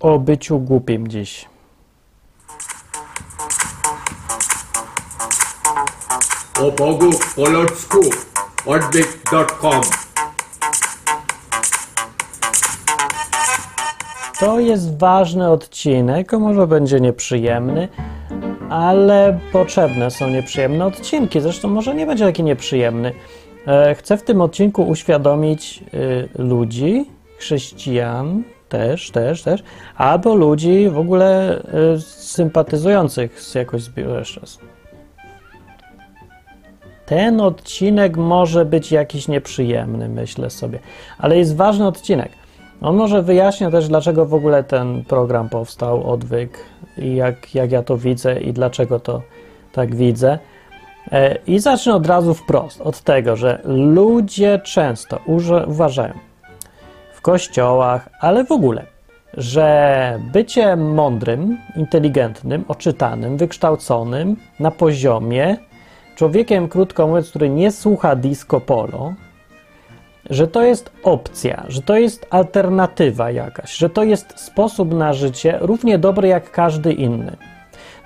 o byciu głupim dziś. O Bogu po ludzku odwyk.com To jest ważny odcinek, może będzie nieprzyjemny, ale potrzebne są nieprzyjemne odcinki. Zresztą może nie będzie taki nieprzyjemny. E, chcę w tym odcinku uświadomić y, ludzi, chrześcijan też, też, też, albo ludzi w ogóle y, sympatyzujących z jakoś raz. Ten odcinek może być jakiś nieprzyjemny, myślę sobie, ale jest ważny odcinek. On może wyjaśnia też, dlaczego w ogóle ten program powstał, odwyk, i jak, jak ja to widzę i dlaczego to tak widzę. E, I zacznę od razu wprost, od tego, że ludzie często uważają kościołach, ale w ogóle, że bycie mądrym, inteligentnym, oczytanym, wykształconym na poziomie, człowiekiem, krótko mówiąc, który nie słucha disco polo, że to jest opcja, że to jest alternatywa jakaś, że to jest sposób na życie równie dobry jak każdy inny.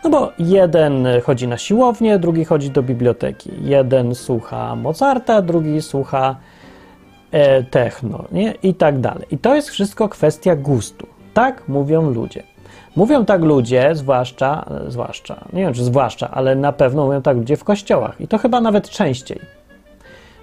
No bo jeden chodzi na siłownię, drugi chodzi do biblioteki. Jeden słucha Mozarta, drugi słucha techno, nie? I tak dalej. I to jest wszystko kwestia gustu. Tak mówią ludzie. Mówią tak ludzie, zwłaszcza, zwłaszcza, nie wiem czy zwłaszcza, ale na pewno mówią tak ludzie w kościołach. I to chyba nawet częściej.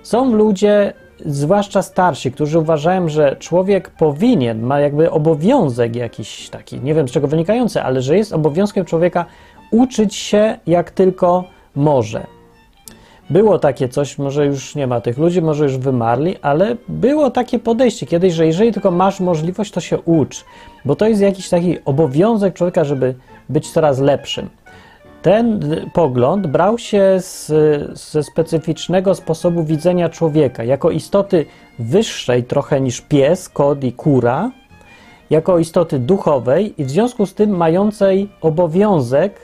Są ludzie, zwłaszcza starsi, którzy uważają, że człowiek powinien, ma jakby obowiązek jakiś taki, nie wiem z czego wynikający, ale że jest obowiązkiem człowieka uczyć się jak tylko może. Było takie coś, może już nie ma tych ludzi, może już wymarli, ale było takie podejście kiedyś, że jeżeli tylko masz możliwość, to się ucz, bo to jest jakiś taki obowiązek człowieka, żeby być coraz lepszym. Ten pogląd brał się z, ze specyficznego sposobu widzenia człowieka, jako istoty wyższej trochę niż pies, kot i kura, jako istoty duchowej i w związku z tym mającej obowiązek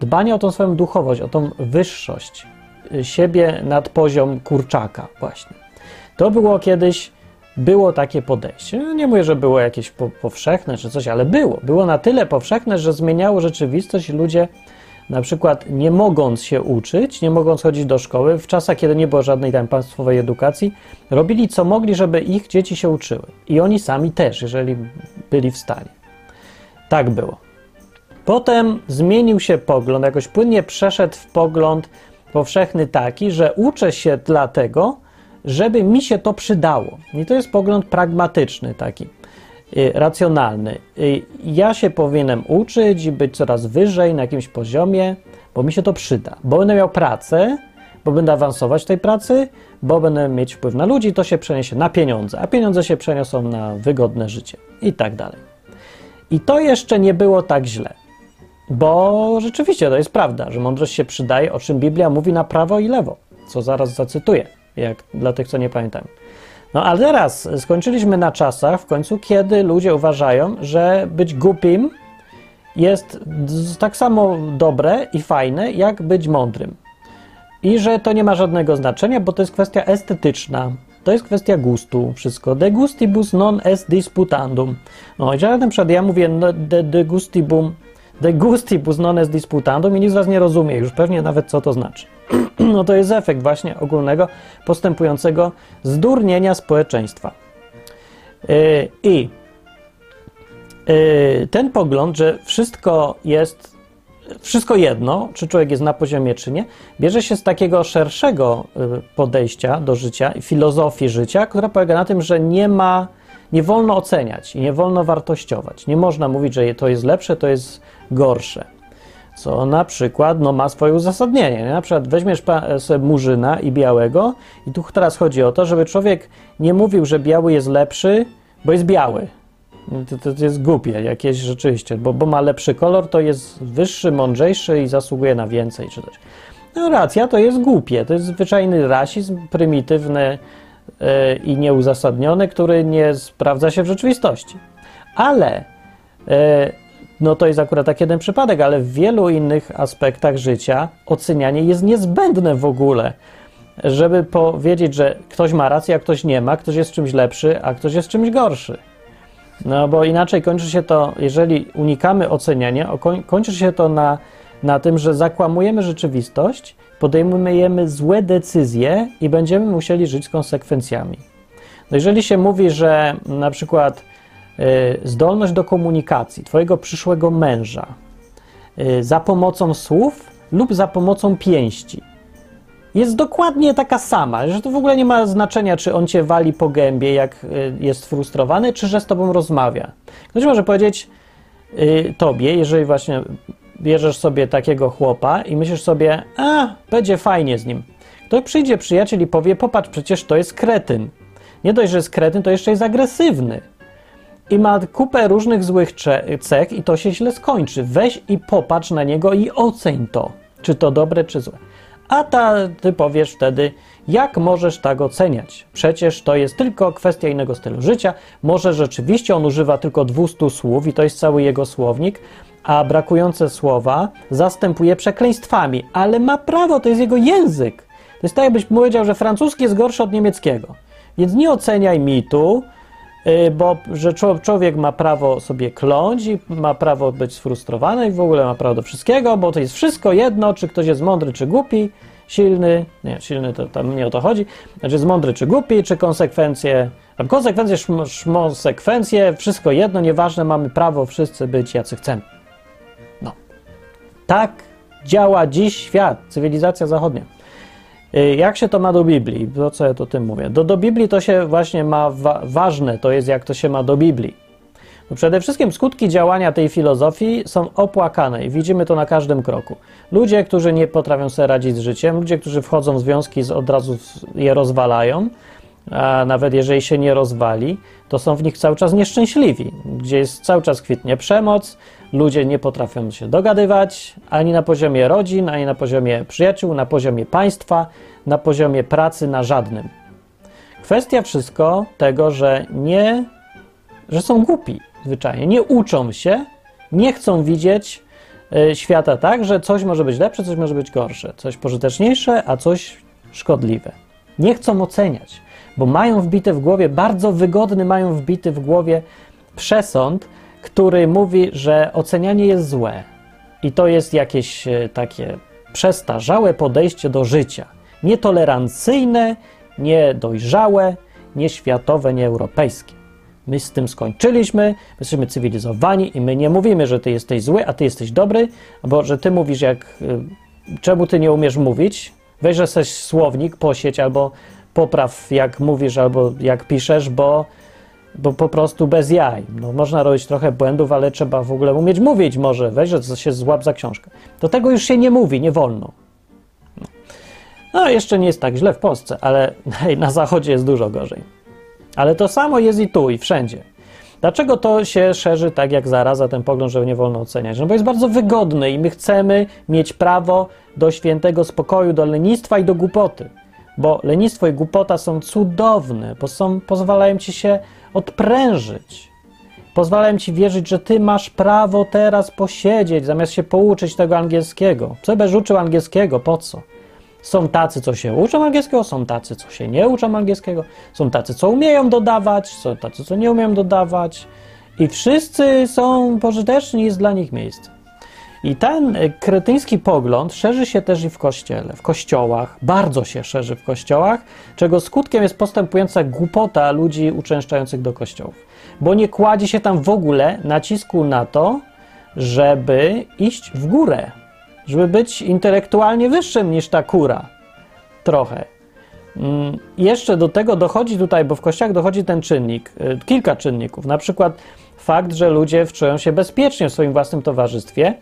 dbania o tą swoją duchowość, o tą wyższość siebie nad poziom kurczaka właśnie. To było kiedyś, było takie podejście. Nie mówię, że było jakieś po, powszechne czy coś, ale było. Było na tyle powszechne, że zmieniało rzeczywistość ludzie na przykład nie mogąc się uczyć, nie mogąc chodzić do szkoły, w czasach, kiedy nie było żadnej tam państwowej edukacji, robili co mogli, żeby ich dzieci się uczyły. I oni sami też, jeżeli byli w stanie. Tak było. Potem zmienił się pogląd, jakoś płynnie przeszedł w pogląd powszechny taki, że uczę się dlatego, żeby mi się to przydało. I to jest pogląd pragmatyczny taki, y, racjonalny. Y, ja się powinienem uczyć i być coraz wyżej na jakimś poziomie, bo mi się to przyda. Bo będę miał pracę, bo będę awansować w tej pracy, bo będę mieć wpływ na ludzi, to się przeniesie na pieniądze, a pieniądze się przeniosą na wygodne życie i tak dalej. I to jeszcze nie było tak źle. Bo rzeczywiście to jest prawda, że mądrość się przydaje, o czym Biblia mówi na prawo i lewo, co zaraz zacytuję, jak dla tych, co nie pamiętają. No ale teraz skończyliśmy na czasach w końcu, kiedy ludzie uważają, że być głupim jest tak samo dobre i fajne, jak być mądrym. I że to nie ma żadnego znaczenia, bo to jest kwestia estetyczna. To jest kwestia gustu, wszystko. De gustibus non est disputandum. No i że na przykład ja mówię no, de, de gustibum De gustibus non est disputandum i nikt z Was nie rozumie już pewnie nawet, co to znaczy. no to jest efekt właśnie ogólnego, postępującego zdurnienia społeczeństwa. Yy, I yy, ten pogląd, że wszystko jest, wszystko jedno, czy człowiek jest na poziomie, czy nie, bierze się z takiego szerszego yy, podejścia do życia i filozofii życia, która polega na tym, że nie ma nie wolno oceniać i nie wolno wartościować. Nie można mówić, że to jest lepsze, to jest gorsze. Co na przykład no, ma swoje uzasadnienie. Na przykład weźmiesz sobie murzyna i białego, i tu teraz chodzi o to, żeby człowiek nie mówił, że biały jest lepszy, bo jest biały. To, to jest głupie jakieś rzeczywiście, bo, bo ma lepszy kolor, to jest wyższy, mądrzejszy i zasługuje na więcej czy coś. No racja, to jest głupie, to jest zwyczajny rasizm, prymitywny, E, i nieuzasadniony, który nie sprawdza się w rzeczywistości. Ale e, no to jest akurat tak jeden przypadek, ale w wielu innych aspektach życia ocenianie jest niezbędne w ogóle, żeby powiedzieć, że ktoś ma rację, a ktoś nie ma, ktoś jest czymś lepszy, a ktoś jest czymś gorszy. No bo inaczej kończy się to, jeżeli unikamy oceniania, kończy się to na, na tym, że zakłamujemy rzeczywistość, podejmujemy złe decyzje i będziemy musieli żyć z konsekwencjami. No jeżeli się mówi, że na przykład zdolność do komunikacji Twojego przyszłego męża y, za pomocą słów lub za pomocą pięści jest dokładnie taka sama, że to w ogóle nie ma znaczenia, czy on cię wali po gębie, jak y, jest frustrowany, czy że z tobą rozmawia. Ktoś może powiedzieć y, tobie, jeżeli właśnie bierzesz sobie takiego chłopa i myślisz sobie, a, będzie fajnie z nim. To przyjdzie przyjaciel i powie, popatrz, przecież to jest kretyn. Nie dość, że jest kretyn, to jeszcze jest agresywny. I ma kupę różnych złych cech i to się źle skończy. Weź i popatrz na niego i oceń to, czy to dobre, czy złe. A ta, ty powiesz wtedy, jak możesz tak oceniać? Przecież to jest tylko kwestia innego stylu życia. Może rzeczywiście on używa tylko 200 słów i to jest cały jego słownik, a brakujące słowa zastępuje przekleństwami, ale ma prawo, to jest jego język. To jest tak, jakbyś powiedział, że francuski jest gorszy od niemieckiego. Więc nie oceniaj mitu, bo że człowiek ma prawo sobie kląć i ma prawo być sfrustrowany i w ogóle ma prawo do wszystkiego, bo to jest wszystko jedno, czy ktoś jest mądry, czy głupi, silny, nie, silny to tam nie o to chodzi, znaczy jest mądry, czy głupi, czy konsekwencje, a konsekwencje, szm- szmonsekwencje, wszystko jedno, nieważne, mamy prawo wszyscy być jacy chcemy. No. Tak działa dziś świat, cywilizacja zachodnia. Y, Jak się to ma do Biblii? Po co ja to tym mówię? Do, do Biblii to się właśnie ma wa- ważne, to jest jak to się ma do Biblii. No przede wszystkim skutki działania tej filozofii są opłakane i widzimy to na każdym kroku. Ludzie, którzy nie potrafią sobie radzić z życiem, ludzie, którzy wchodzą w związki, z- od razu je rozwalają, a nawet jeżeli się nie rozwali, to są w nich cały czas nieszczęśliwi, gdzie jest cały czas kwitnie przemoc, ludzie nie potrafią się dogadywać ani na poziomie rodzin, ani na poziomie przyjaciół, na poziomie państwa, na poziomie pracy, na żadnym. Kwestia wszystko tego, że nie, że są głupi zwyczajnie, nie uczą się, nie chcą widzieć y, świata tak, że coś może być lepsze, coś może być gorsze, coś pożyteczniejsze, a coś szkodliwe. Nie chcą oceniać, bo mają wbite w głowie, bardzo wygodny mają wbity w głowie przesąd, który mówi, że ocenianie jest złe. I to jest jakieś e, takie przestarzałe podejście do życia. Nietolerancyjne, niedojrzałe, nieświatowe, nieeuropejskie. My z tym skończyliśmy, my jesteśmy cywilizowani i my nie mówimy, że ty jesteś zły, a ty jesteś dobry, bo że ty mówisz jak... y, Czemu ty nie umiesz mówić? Weź, że słownik, posieć albo popraw jak mówisz albo jak piszesz, bo, bo po prostu bez jaj. No, można robić trochę błędów, ale trzeba w ogóle umieć mówić może. Weź, że się złap za książkę. Do tego już się nie mówi, nie wolno. No, no jeszcze nie jest tak źle w Polsce, ale hej, na zachodzie jest dużo gorzej. Ale to samo jest i tu, i wszędzie. Dlaczego to się szerzy tak jak zaraza, ten pogląd, że nie wolno oceniać? No bo jest bardzo wygodny i my chcemy mieć prawo do świętego spokoju, do lenistwa i do głupoty. Bo lenistwo i głupota są cudowne, bo są, pozwalają ci się odprężyć. Pozwalają ci wierzyć, że ty masz prawo teraz posiedzieć, zamiast się pouczyć tego angielskiego. Co będziesz uczył angielskiego? Po co? Są tacy, co się uczą angielskiego, są tacy, co się nie uczą angielskiego, są tacy, co umieją dodawać, są tacy, co nie umieją dodawać. I wszyscy są pożyteczni, jest dla nich miejsce. I ten e, kretyński pogląd szerzy się też i w kościele, w kościołach, bardzo się szerzy w kościołach, czego skutkiem jest postępująca głupota ludzi uczęszczających do kościołów. Bo nie kładzie się tam w ogóle nacisku na to, żeby iść w górę, żeby być intelektualnie wyższym niż ta kura. Trochę. Mm, Jeszcze do tego dochodzi tutaj, bo w kościołach dochodzi ten czynnik, y, kilka czynników. Na przykład fakt, że ludzie czują się bezpiecznie w swoim własnym towarzystwie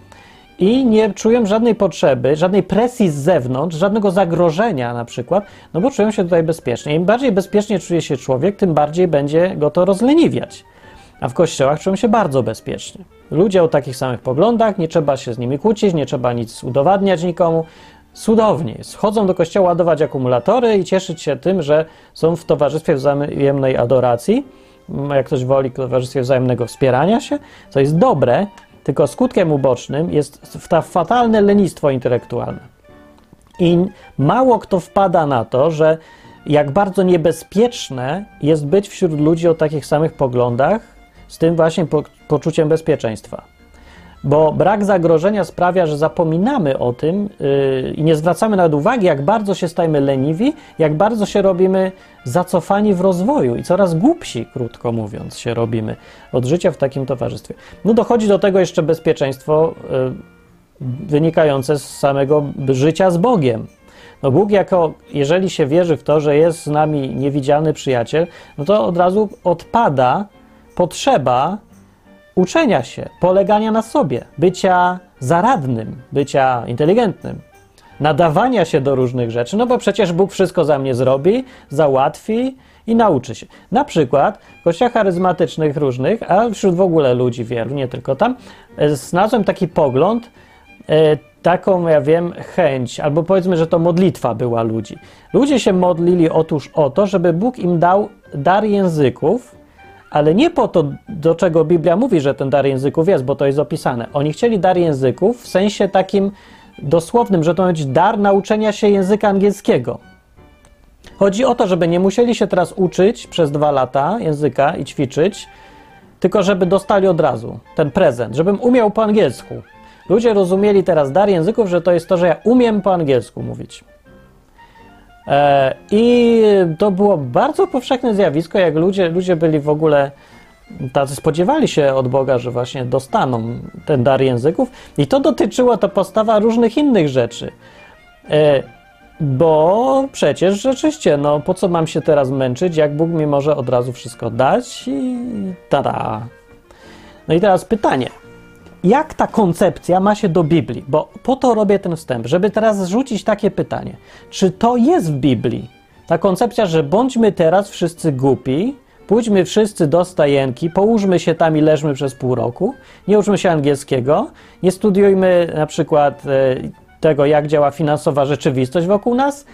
i nie czują żadnej potrzeby, żadnej presji z zewnątrz, żadnego zagrożenia na przykład, no bo czują się tutaj bezpiecznie. Im bardziej bezpiecznie czuje się człowiek, tym bardziej będzie go to rozleniwiać. A w kościołach czują się bardzo bezpiecznie. Ludzie o takich samych poglądach, nie trzeba się z nimi kłócić, nie trzeba nic udowadniać nikomu. Cudownie jest. Chodzą do kościoła ładować akumulatory i cieszyć się tym, że są w towarzystwie wzajemnej adoracji, m, jak ktoś woli, w towarzystwie wzajemnego wspierania się, co jest dobre, tylko skutkiem ubocznym jest ta fatalne lenistwo intelektualne. I mało kto wpada na to, że jak bardzo niebezpieczne jest być wśród ludzi o takich samych poglądach, z tym właśnie po, poczuciem bezpieczeństwa. Bo brak zagrożenia sprawia, że zapominamy o tym yy, i nie zwracamy nawet uwagi, jak bardzo się stajemy leniwi, jak bardzo się robimy zacofani w rozwoju i coraz głupsi, krótko mówiąc, się robimy od życia w takim towarzystwie. No dochodzi do tego jeszcze bezpieczeństwo yy, wynikające z samego życia z Bogiem. No Bóg jako, jeżeli się wierzy w to, że jest z nami niewidzialny przyjaciel, no to od razu odpada potrzeba uczenia się, polegania na sobie, bycia zaradnym, bycia inteligentnym, nadawania się do różnych rzeczy, no bo przecież Bóg wszystko za mnie zrobi, załatwi i nauczy się. Na przykład w kościołach charyzmatycznych różnych, a wśród w ogóle ludzi wielu, nie tylko tam, e, znalazłem taki pogląd, e, taką, ja wiem, chęć, albo powiedzmy, że to modlitwa była ludzi. Ludzie się modlili otóż o to, żeby Bóg im dał dar języków, ale nie po to, do czego Biblia mówi, że ten dar języków jest, bo to jest opisane. Oni chcieli dar języków w sensie takim dosłownym, że to ma być dar nauczenia się języka angielskiego. Chodzi o to, żeby nie musieli się teraz uczyć przez dwa lata języka i ćwiczyć, tylko żeby dostali od razu ten prezent, żebym umiał po angielsku. Ludzie rozumieli teraz dar języków, że to jest to, że ja umiem po angielsku mówić. E, I to było bardzo powszechne zjawisko, jak ludzie, ludzie byli w ogóle tacy spodziewali się od Boga, że właśnie dostaną ten dar języków, i to dotyczyło to postawa różnych innych rzeczy. E, bo przecież rzeczywiście, no po co mam się teraz męczyć, jak Bóg mi może od razu wszystko dać i tada. No i teraz pytanie jak ta koncepcja ma się do Biblii? Bo po to robię ten wstęp, żeby teraz zrzucić takie pytanie. Czy to jest w Biblii? Ta koncepcja, że bądźmy teraz wszyscy głupi, pójdźmy wszyscy do stajenki, połóżmy się tam i leżmy przez pół roku, nie uczmy się angielskiego, nie studiujmy na przykład e, tego, jak działa finansowa rzeczywistość wokół nas,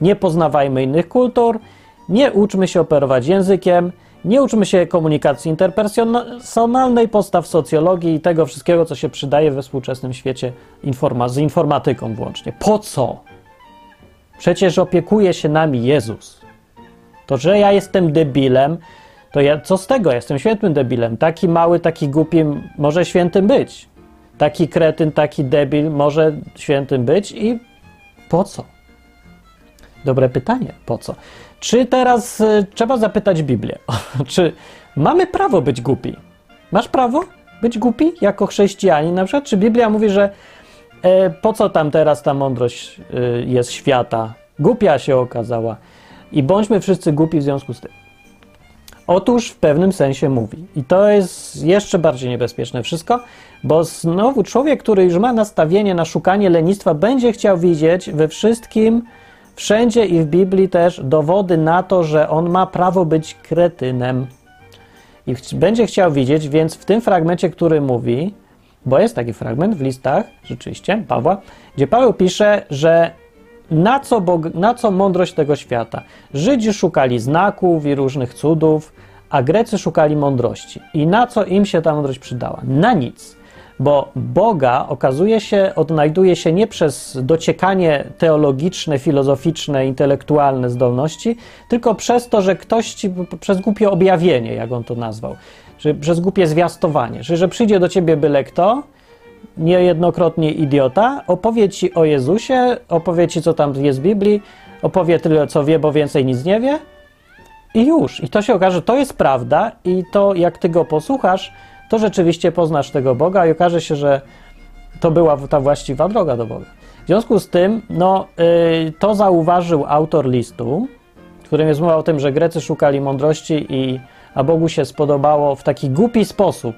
nie poznawajmy innych kultur, nie uczmy się operować językiem, nie uczmy się komunikacji interpersonalnej, postaw socjologii i tego wszystkiego, co się przydaje we współczesnym świecie informa z informatyką włącznie. Po co? Przecież opiekuje się nami Jezus. To, że ja jestem debilem, to ja, co z tego? Jestem świętym debilem. Taki mały, taki głupi może świętym być. Taki kretyn, taki debil może świętym być i po co? Dobre pytanie, po co? Czy teraz y, trzeba zapytać Biblię? czy mamy prawo być głupi? Masz prawo być głupi jako chrześcijanin na przykład? Czy Biblia mówi, że e, po co tam teraz ta mądrość y, jest świata? Głupia się okazała. I bądźmy wszyscy głupi w związku z tym. Otóż w pewnym sensie mówi. I to jest jeszcze bardziej niebezpieczne wszystko, bo znowu człowiek, który już ma nastawienie na szukanie lenistwa, będzie chciał widzieć we wszystkim Wszędzie i w Biblii też dowody na to, że on ma prawo być kretynem. I będzie chciał widzieć, więc w tym fragmencie, który mówi, bo jest taki fragment w listach, rzeczywiście, Pawła, gdzie Paweł pisze, że na co, Bog, na co mądrość tego świata? Żydzi szukali znaków i różnych cudów, a Grecy szukali mądrości. I na co im się ta mądrość przydała? Na nic bo Boga okazuje się, odnajduje się nie przez dociekanie teologiczne, filozoficzne, intelektualne zdolności, tylko przez to, że ktoś ci, przez głupie objawienie, jak on to nazwał, że przez głupie zwiastowanie, że, że przyjdzie do ciebie byle kto, niejednokrotnie idiota, opowie ci o Jezusie, opowie ci, co tam jest w Biblii, opowie tyle, co wie, bo więcej nic nie wie i już. I to się okaże, że to jest prawda i to, jak ty go posłuchasz, to rzeczywiście poznasz tego Boga i okaże się, że to była ta właściwa droga do Boga. W związku z tym, no, yy, to zauważył autor listu, w którym jest mowa o tym, że Grecy szukali mądrości, i, a Bogu się spodobało w taki głupi sposób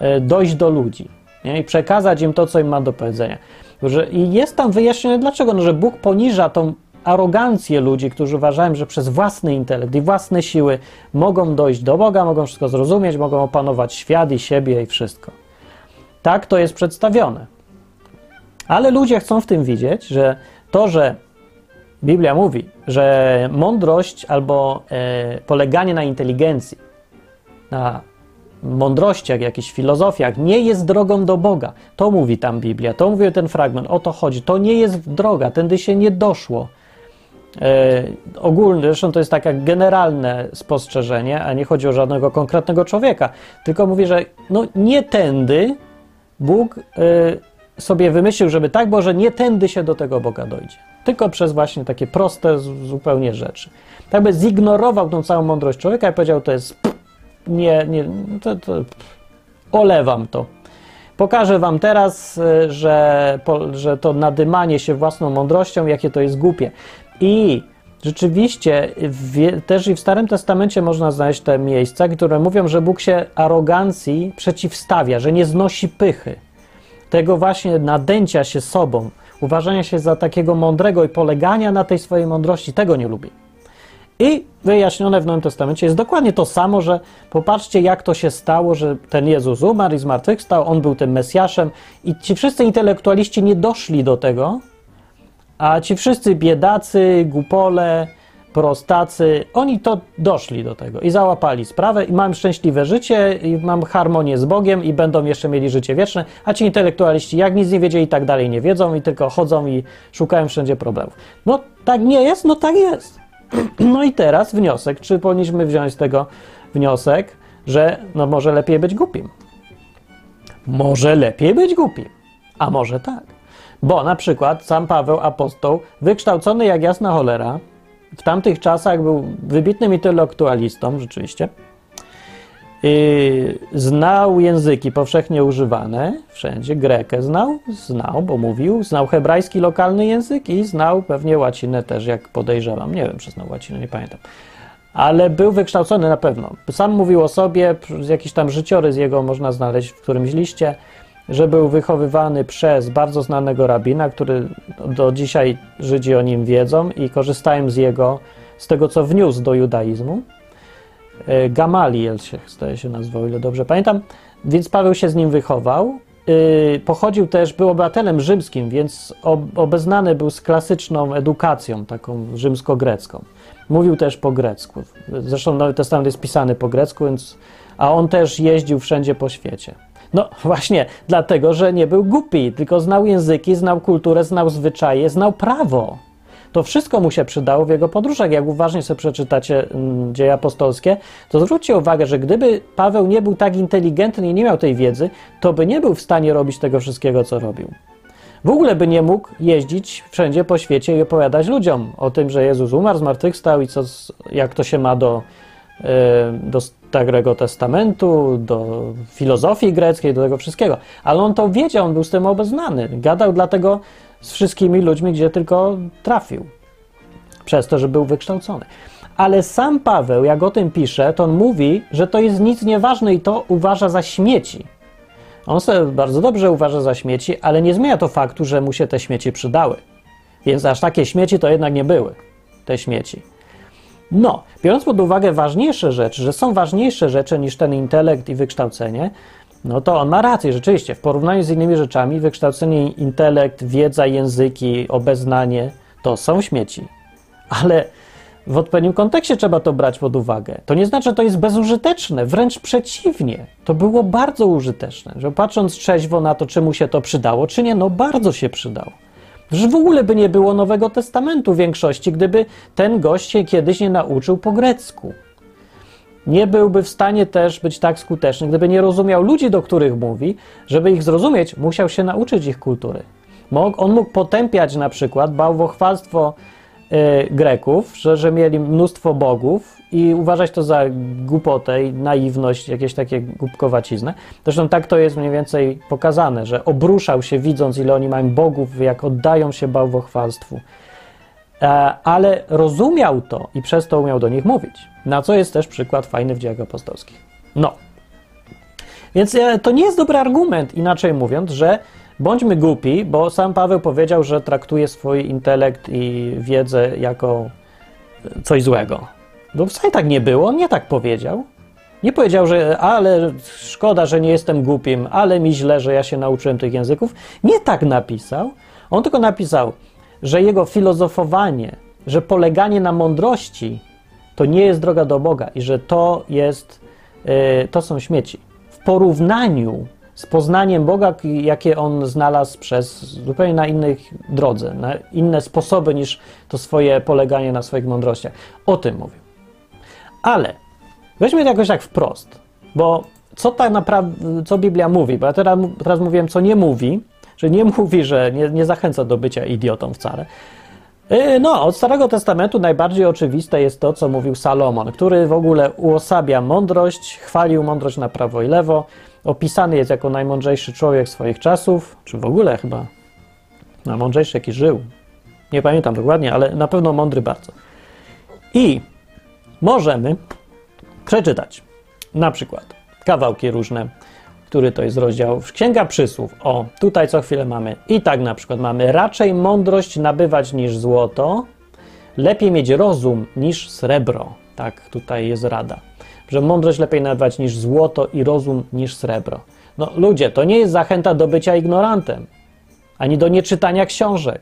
yy, dojść do ludzi nie? i przekazać im to, co im ma do powiedzenia. Że, I jest tam wyjaśnione dlaczego, no, że Bóg poniża tą arogancję ludzi, którzy uważają, że przez własny intelekt i własne siły mogą dojść do Boga, mogą wszystko zrozumieć, mogą opanować świat i siebie i wszystko. Tak to jest przedstawione. Ale ludzie chcą w tym widzieć, że to, że Biblia mówi, że mądrość albo e, poleganie na inteligencji, na mądrościach, jakichś filozofiach nie jest drogą do Boga. To mówi tam Biblia, to mówi ten fragment, o to chodzi. To nie jest droga, tędy się nie doszło. E, ogólne, zresztą to jest takie generalne spostrzeżenie, a nie chodzi o żadnego konkretnego człowieka, tylko mówi, że no nie tędy Bóg e, sobie wymyślił, żeby tak, bo że nie tędy się do tego Boga dojdzie. Tylko przez właśnie takie proste zupełnie rzeczy. Tak by zignorował tą całą mądrość człowieka i powiedział, to jest nie, nie, to, to olewam to. Pokażę wam teraz, y, że, że to nadymanie się własną mądrością, jakie to jest głupie. I rzeczywiście w, też i w Starym Testamencie można znaleźć te miejsca, które mówią, że Bóg się arogancji przeciwstawia, że nie znosi pychy. Tego właśnie nadęcia się sobą, uważania się za takiego mądrego i polegania na tej swojej mądrości, tego nie lubi. I wyjaśnione w Nowym Testamencie jest dokładnie to samo, że popatrzcie, jak to się stało, że ten Jezus umarł i zmartwychwstał, on był tym Mesjaszem, i ci wszyscy intelektualiści nie doszli do tego, a ci wszyscy biedacy, głupole, prostacy, oni to doszli do tego i załapali sprawę i mam szczęśliwe życie i mam harmonię z Bogiem i będą jeszcze mieli życie wieczne, a ci intelektualiści jak nic nie wiedzieli i tak dalej nie wiedzą i tylko chodzą i szukają wszędzie problemów. No tak nie jest, no tak jest. No i teraz wniosek, czy powinniśmy wziąć z tego wniosek, że no może lepiej być głupim. Może lepiej być głupim, a może tak. Bo na przykład sam Paweł apostoł, wykształcony jak jasna cholera, w tamtych czasach był wybitnym intelektualistą, rzeczywiście. Yy, znał języki powszechnie używane wszędzie. Grekę znał, znał, bo mówił. Znał hebrajski lokalny język i znał pewnie łacinę też, jak podejrzewam. Nie wiem, czy znał łacinę, nie pamiętam. Ale był wykształcony na pewno. Sam mówił o sobie, jakiś tam życiorys jego można znaleźć w którymś liście, że był wychowywany przez bardzo znanego rabina, który do dzisiaj Żydzi o nim wiedzą i korzystają z jego, z tego co wniósł do judaizmu. E, Gamaliel się, zdaje się nazwał, ile dobrze pamiętam. Więc Paweł się z nim wychował. Yy, Pochodził też, był obywatelem rzymskim, więc ob- obeznany był z klasyczną edukacją, taką rzymsko-grecką. Mówił też po grecku. Zresztą Nowy Testament jest pisany po grecku, więc, a on też jeździł wszędzie po świecie. No właśnie, dlatego, że nie był głupi, tylko znał języki, znał kulturę, znał zwyczaje, znał prawo. To wszystko mu się przydało w jego podróżach. Jak uważnie sobie przeczytacie mm, dzieje apostolskie, to zwróćcie uwagę, że gdyby Paweł nie był tak inteligentny i nie miał tej wiedzy, to by nie był w stanie robić tego wszystkiego, co robił. W ogóle by nie mógł jeździć wszędzie po świecie i opowiadać ludziom o tym, że Jezus umarł, zmartwychwstał i co, jak to się ma do, e, do Starego Testamentu, do filozofii greckiej, do tego wszystkiego. Ale on to wiedział, on był z tym obeznany. Gadał dlatego z wszystkimi ludźmi, gdzie tylko trafił. Przez to, że był wykształcony. Ale sam Paweł, jak o tym pisze, to on mówi, że to jest nic nieważne i to uważa za śmieci. On sobie bardzo dobrze uważa za śmieci, ale nie zmienia to faktu, że mu się te śmieci przydały. Więc aż takie śmieci to jednak nie były, te śmieci. No, biorąc pod uwagę ważniejsze rzeczy, że są ważniejsze rzeczy niż ten intelekt i wykształcenie, no to on ma rację, rzeczywiście. W porównaniu z innymi rzeczami, wykształcenie, intelekt, wiedza, języki, obeznanie to są śmieci. Ale w odpowiednim kontekście trzeba to brać pod uwagę. To nie znaczy, że to jest bezużyteczne, wręcz przeciwnie. To było bardzo użyteczne, że patrząc trzeźwo na to, czy mu się to przydało, czy nie, no bardzo się przydało. Że w ogóle by nie było Nowego Testamentu w większości, gdyby ten gość się kiedyś nie nauczył po grecku. Nie byłby w stanie też być tak skuteczny, gdyby nie rozumiał ludzi, do których mówi. Żeby ich zrozumieć, musiał się nauczyć ich kultury. On mógł potępiać na przykład bałwochwalstwo Greków, że, że mieli mnóstwo bogów i uważać to za głupotę i naiwność, jakieś takie głupkowaciznę. Zresztą tak to jest mniej więcej pokazane, że obruszał się widząc, ile oni mają bogów, jak oddają się bałwochwalstwu. E, ale rozumiał to i przez to umiał do nich mówić. Na co jest też przykład fajny w dziejach apostolskich. No. Więc e, to nie jest dobry argument, inaczej mówiąc, że bądźmy głupi, bo sam Paweł powiedział, że traktuje swój intelekt i wiedzę jako e, coś złego. No wcale tak nie było, on nie tak powiedział. Nie powiedział, że ale szkoda, że nie jestem głupim, ale mi źle, że ja się nauczyłem tych języków. Nie tak napisał. On tylko napisał, że jego filozofowanie, że poleganie na mądrości to nie jest droga do Boga i że to jest, yy, to są śmieci. W porównaniu z poznaniem Boga, jakie on znalazł przez zupełnie na innych drodze, na inne sposoby niż to swoje poleganie na swoich mądrościach. O tym mówił. Ale weźmy to jakoś tak wprost, bo co tak naprawdę, co Biblia mówi, bo ja teraz, teraz mówiłem, co nie mówi, że nie mówi, że nie, nie zachęca do bycia idiotą wcale. Yy, No, od Starego Testamentu najbardziej oczywiste jest to, co mówił Salomon, który w ogóle uosabia mądrość, chwalił mądrość na prawo i lewo, opisany jest jako najmądrzejszy człowiek swoich czasów, czy w ogóle chyba najmądrzejszy, jaki żył. Nie pamiętam dokładnie, ale na pewno mądry bardzo. I możemy przeczytać na przykład kawałki różne, który to jest rozdział. Księga Przysłów. O, tutaj co chwilę mamy. I tak na przykład mamy raczej mądrość nabywać niż złoto, lepiej mieć rozum niż srebro. Tak, tutaj jest rada. Że mądrość lepiej nabywać niż złoto i rozum niż srebro. No ludzie, to nie jest zachęta do bycia ignorantem, ani do nieczytania książek,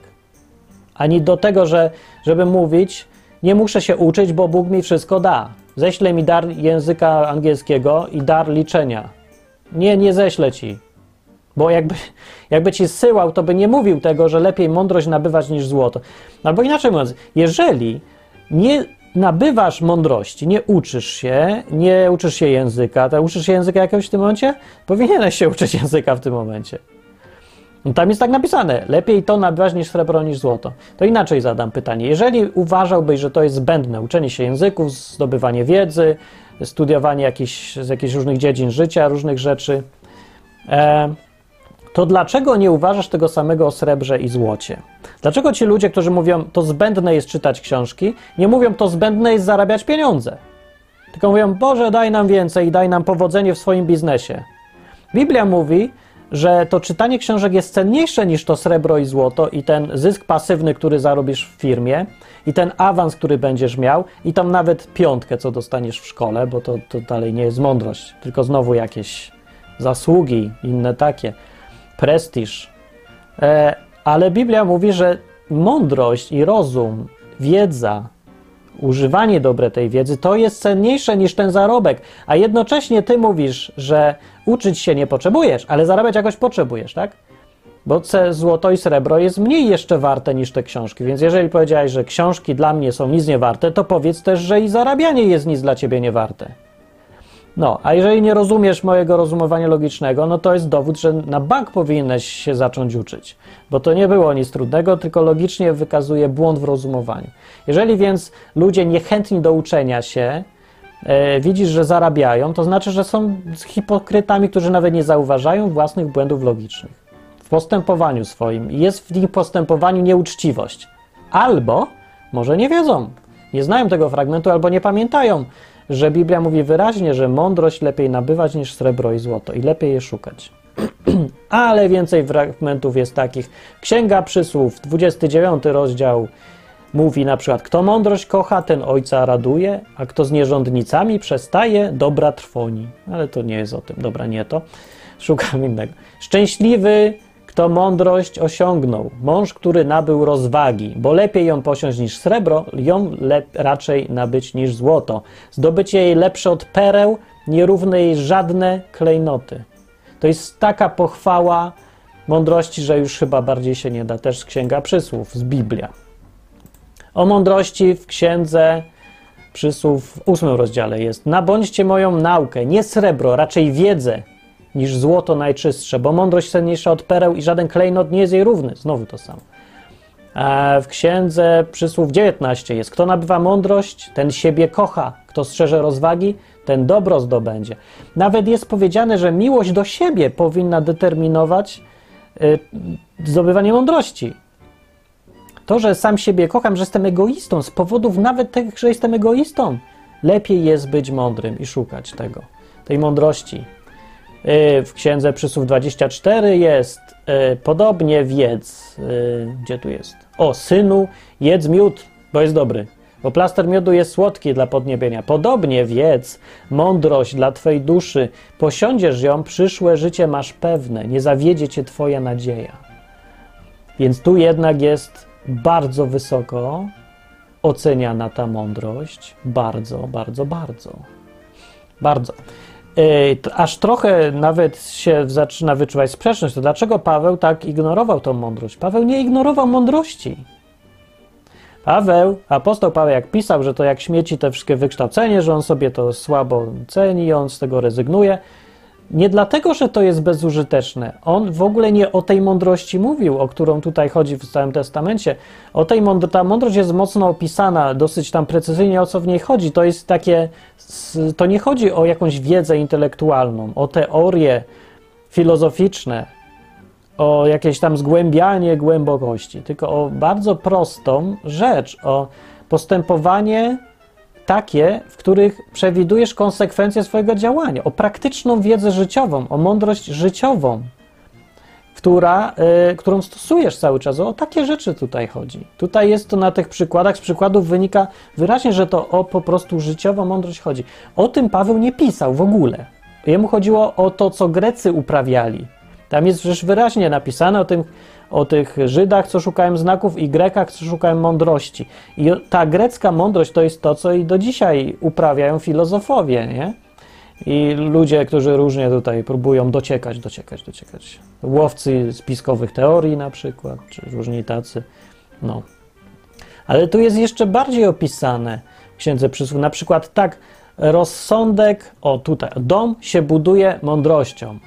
ani do tego, że żeby mówić, nie muszę się uczyć, bo Bóg mi wszystko da. Ześle mi dar języka angielskiego i dar liczenia. Nie, nie ześlę ci. Bo jakby, jakby ci zsyłał, to by nie mówił tego, że lepiej mądrość nabywać niż złoto. Albo inaczej mówiąc, jeżeli nie nabywasz mądrości, nie uczysz się, nie uczysz się języka, to uczysz się języka jakiegoś w tym momencie? Powinieneś się uczyć języka w tym momencie. No Tam jest tak napisane, lepiej to nabywać niż srebro, niż złoto. To inaczej zadam pytanie. Jeżeli uważałbyś, że to jest zbędne, uczenie się języków, zdobywanie wiedzy, studiowanie z jakichś różnych dziedzin życia, różnych rzeczy, e, to dlaczego nie uważasz tego samego o srebrze i złocie? Dlaczego ci ludzie, którzy mówią, to zbędne jest czytać książki, nie mówią, to zbędne jest zarabiać pieniądze? Tylko mówią, Boże, daj nam więcej, daj nam powodzenie w swoim biznesie. Biblia mówi, że to czytanie książek jest cenniejsze niż to srebro i złoto i ten zysk pasywny, który zarobisz w firmie i ten awans, który będziesz miał i tam nawet piątkę, co dostaniesz w szkole, bo to, to dalej nie jest mądrość, tylko znowu jakieś zasługi, inne takie, prestiż. E, ale Biblia mówi, że mądrość i rozum, wiedza, używanie dobre tej wiedzy to jest cenniejsze niż ten zarobek, a jednocześnie ty mówisz, że uczyć się nie potrzebujesz, ale zarabiać jakoś potrzebujesz, tak? Bo złoto i srebro jest mniej jeszcze warte niż te książki, więc jeżeli powiedziałeś, że książki dla mnie są nic nie warte, to powiedz też, że i zarabianie jest nic dla ciebie nie warte. No, a jeżeli nie rozumiesz mojego rozumowania logicznego, no to jest dowód, że na bank powinieneś się zacząć uczyć, bo to nie było nic trudnego, tylko logicznie wykazuje błąd w rozumowaniu. Jeżeli więc ludzie niechętni do uczenia się, e, widzisz, że zarabiają, to znaczy, że są hipokrytami, którzy nawet nie zauważają własnych błędów logicznych w postępowaniu swoim. Jest w ich postępowaniu nieuczciwość. Albo może nie wiedzą, nie znają tego fragmentu, albo nie pamiętają, że Biblia mówi wyraźnie, że mądrość lepiej nabywać niż srebro i złoto i lepiej je szukać. Ale więcej fragmentów jest takich. Księga Przysłów, 29 rozdział mówi na przykład, kto mądrość kocha, ten ojca raduje, a kto z nierządnicami przestaje, dobra trwoni. Ale to nie jest o tym, dobra, nie to. Szukam innego. Szczęśliwy, kto mądrość osiągnął, mąż, który nabył rozwagi, bo lepiej ją posiąść niż srebro, ją raczej nabyć niż złoto. Zdobycie jej lepsze od pereł, nierówne jej żadne klejnoty. To jest taka pochwała mądrości, że już chyba bardziej się nie da. Też z Księga Przysłów, z Biblia. O mądrości w Księdze Przysłów w ósmym rozdziale jest. Nabądźcie moją naukę, nie srebro, raczej wiedzę, niż złoto najczystsze, bo mądrość cenniejsza od pereł i żaden klejnot nie jest jej równy. Znowu to samo. A w księdze przysłów 19 jest: Kto nabywa mądrość, ten siebie kocha. Kto strzeże rozwagi, ten dobro zdobędzie. Nawet jest powiedziane, że miłość do siebie powinna determinować y, zdobywanie mądrości. To, że sam siebie kocham, że jestem egoistą, z powodów nawet tych, że jestem egoistą, lepiej jest być mądrym i szukać tego, tej mądrości. Y, W księdze Przysłów 24 jest y, podobnie wiedz. y, Gdzie tu jest? O, synu, jedz miód, bo jest dobry. Bo plaster miodu jest słodki dla podniebienia. Podobnie wiedz, mądrość dla Twej duszy. Posiądziesz ją, przyszłe życie masz pewne. Nie zawiedzie Cię Twoja nadzieja. Więc tu jednak jest bardzo wysoko oceniana ta mądrość. Bardzo, bardzo, bardzo. Bardzo. Aż trochę nawet się zaczyna wyczuwać sprzeczność. To dlaczego Paweł tak ignorował tą mądrość? Paweł nie ignorował mądrości. Paweł, apostoł Paweł, jak pisał, że to jak śmieci te wszystkie wykształcenie, że on sobie to słabo ceni, on z tego rezygnuje. Nie dlatego, że to jest bezużyteczne. On w ogóle nie o tej mądrości mówił, o którą tutaj chodzi w Starym Testamencie. O tej mądro- ta mądrość jest mocno opisana, dosyć tam precyzyjnie o co w niej chodzi. To jest takie, to nie chodzi o jakąś wiedzę intelektualną, o teorie filozoficzne, o jakieś tam zgłębianie głębokości, tylko o bardzo prostą rzecz, o postępowanie takie, w których przewidujesz konsekwencje swojego działania, o praktyczną wiedzę życiową, o mądrość życiową, która, y, którą stosujesz cały czas. O takie rzeczy tutaj chodzi. Tutaj jest to na tych przykładach, z przykładów wynika wyraźnie, że to o po prostu życiową mądrość chodzi. O tym Paweł nie pisał w ogóle. Jemu chodziło o to, co Grecy uprawiali. Tam jest przecież wyraźnie napisane o, tym, o tych Żydach, co szukają znaków, i Grekach, co szukają mądrości. I ta grecka mądrość to jest to, co i do dzisiaj uprawiają filozofowie, nie? I ludzie, którzy różnie tutaj próbują dociekać, dociekać, dociekać. Łowcy spiskowych teorii na przykład, czy różni tacy. No. Ale tu jest jeszcze bardziej opisane w Księdze Przysłów. Na przykład tak, rozsądek, o tutaj, dom się buduje mądrością,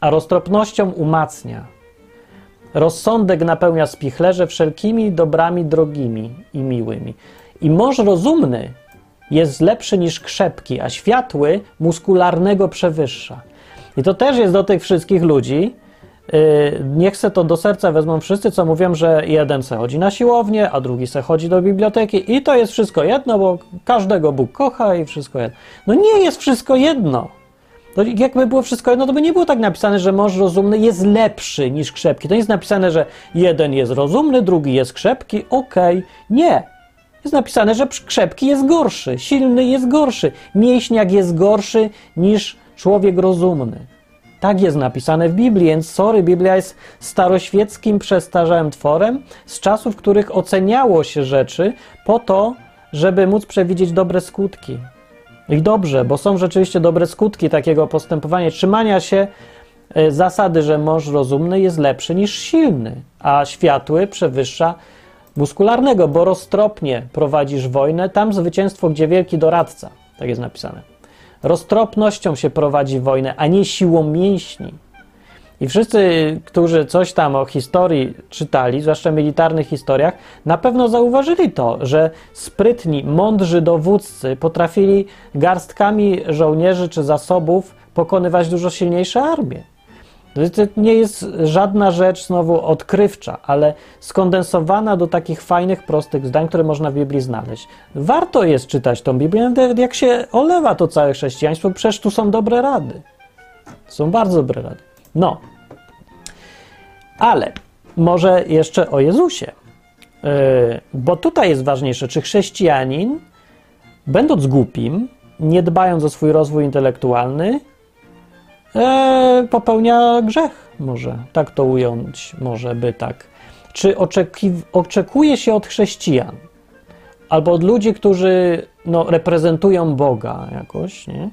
a roztropnością umacnia. Rozsądek napełnia spichlerze wszelkimi dobrami drogimi i miłymi. I mąż rozumny jest lepszy niż krzepki, a światły muskularnego przewyższa. I to też jest do tych wszystkich ludzi. Yy, niech se to do serca wezmą wszyscy, co mówią, że jeden se chodzi na siłownię, a drugi se chodzi do biblioteki i to jest wszystko jedno, bo każdego Bóg kocha i wszystko jedno. No nie jest wszystko jedno. To jakby było wszystko jedno, to by nie było tak napisane, że mąż rozumny jest lepszy niż krzepki. To nie jest napisane, że jeden jest rozumny, drugi jest krzepki. Okej, nie. Jest napisane, że krzepki jest gorszy, silny jest gorszy, mięśniak jest gorszy niż człowiek rozumny. Tak jest napisane w Biblii, więc sorry, Biblia jest staroświeckim, przestarzałym tworem z czasów, w których oceniało się rzeczy po to, żeby móc przewidzieć dobre skutki. I dobrze, bo są rzeczywiście dobre skutki takiego postępowania, trzymania się e, zasady, że mąż rozumny jest lepszy niż silny, a światły przewyższa muskularnego, bo roztropnie prowadzisz wojnę, tam zwycięstwo, gdzie wielki doradca. Tak jest napisane. Roztropnością się prowadzi wojnę, a nie siłą mięśni. I wszyscy, którzy coś tam o historii czytali, zwłaszcza militarnych historiach, na pewno zauważyli to, że sprytni, mądrzy dowódcy potrafili garstkami żołnierzy czy zasobów pokonywać dużo silniejsze armie. To nie jest żadna rzecz znowu odkrywcza, ale skondensowana do takich fajnych, prostych zdań, które można w Biblii znaleźć. Warto jest czytać tą Biblię, nawet jak się olewa to całe chrześcijaństwo, przecież tu są dobre rady. Są bardzo dobre rady. No. Ale może jeszcze o Jezusie. Yy, bo tutaj jest ważniejsze, czy chrześcijanin, będąc głupim, nie dbając o swój rozwój intelektualny, e, popełnia grzech, może tak to ująć, może by tak. Czy oczekuje się od chrześcijan albo od ludzi, którzy no, reprezentują Boga jakoś, nie?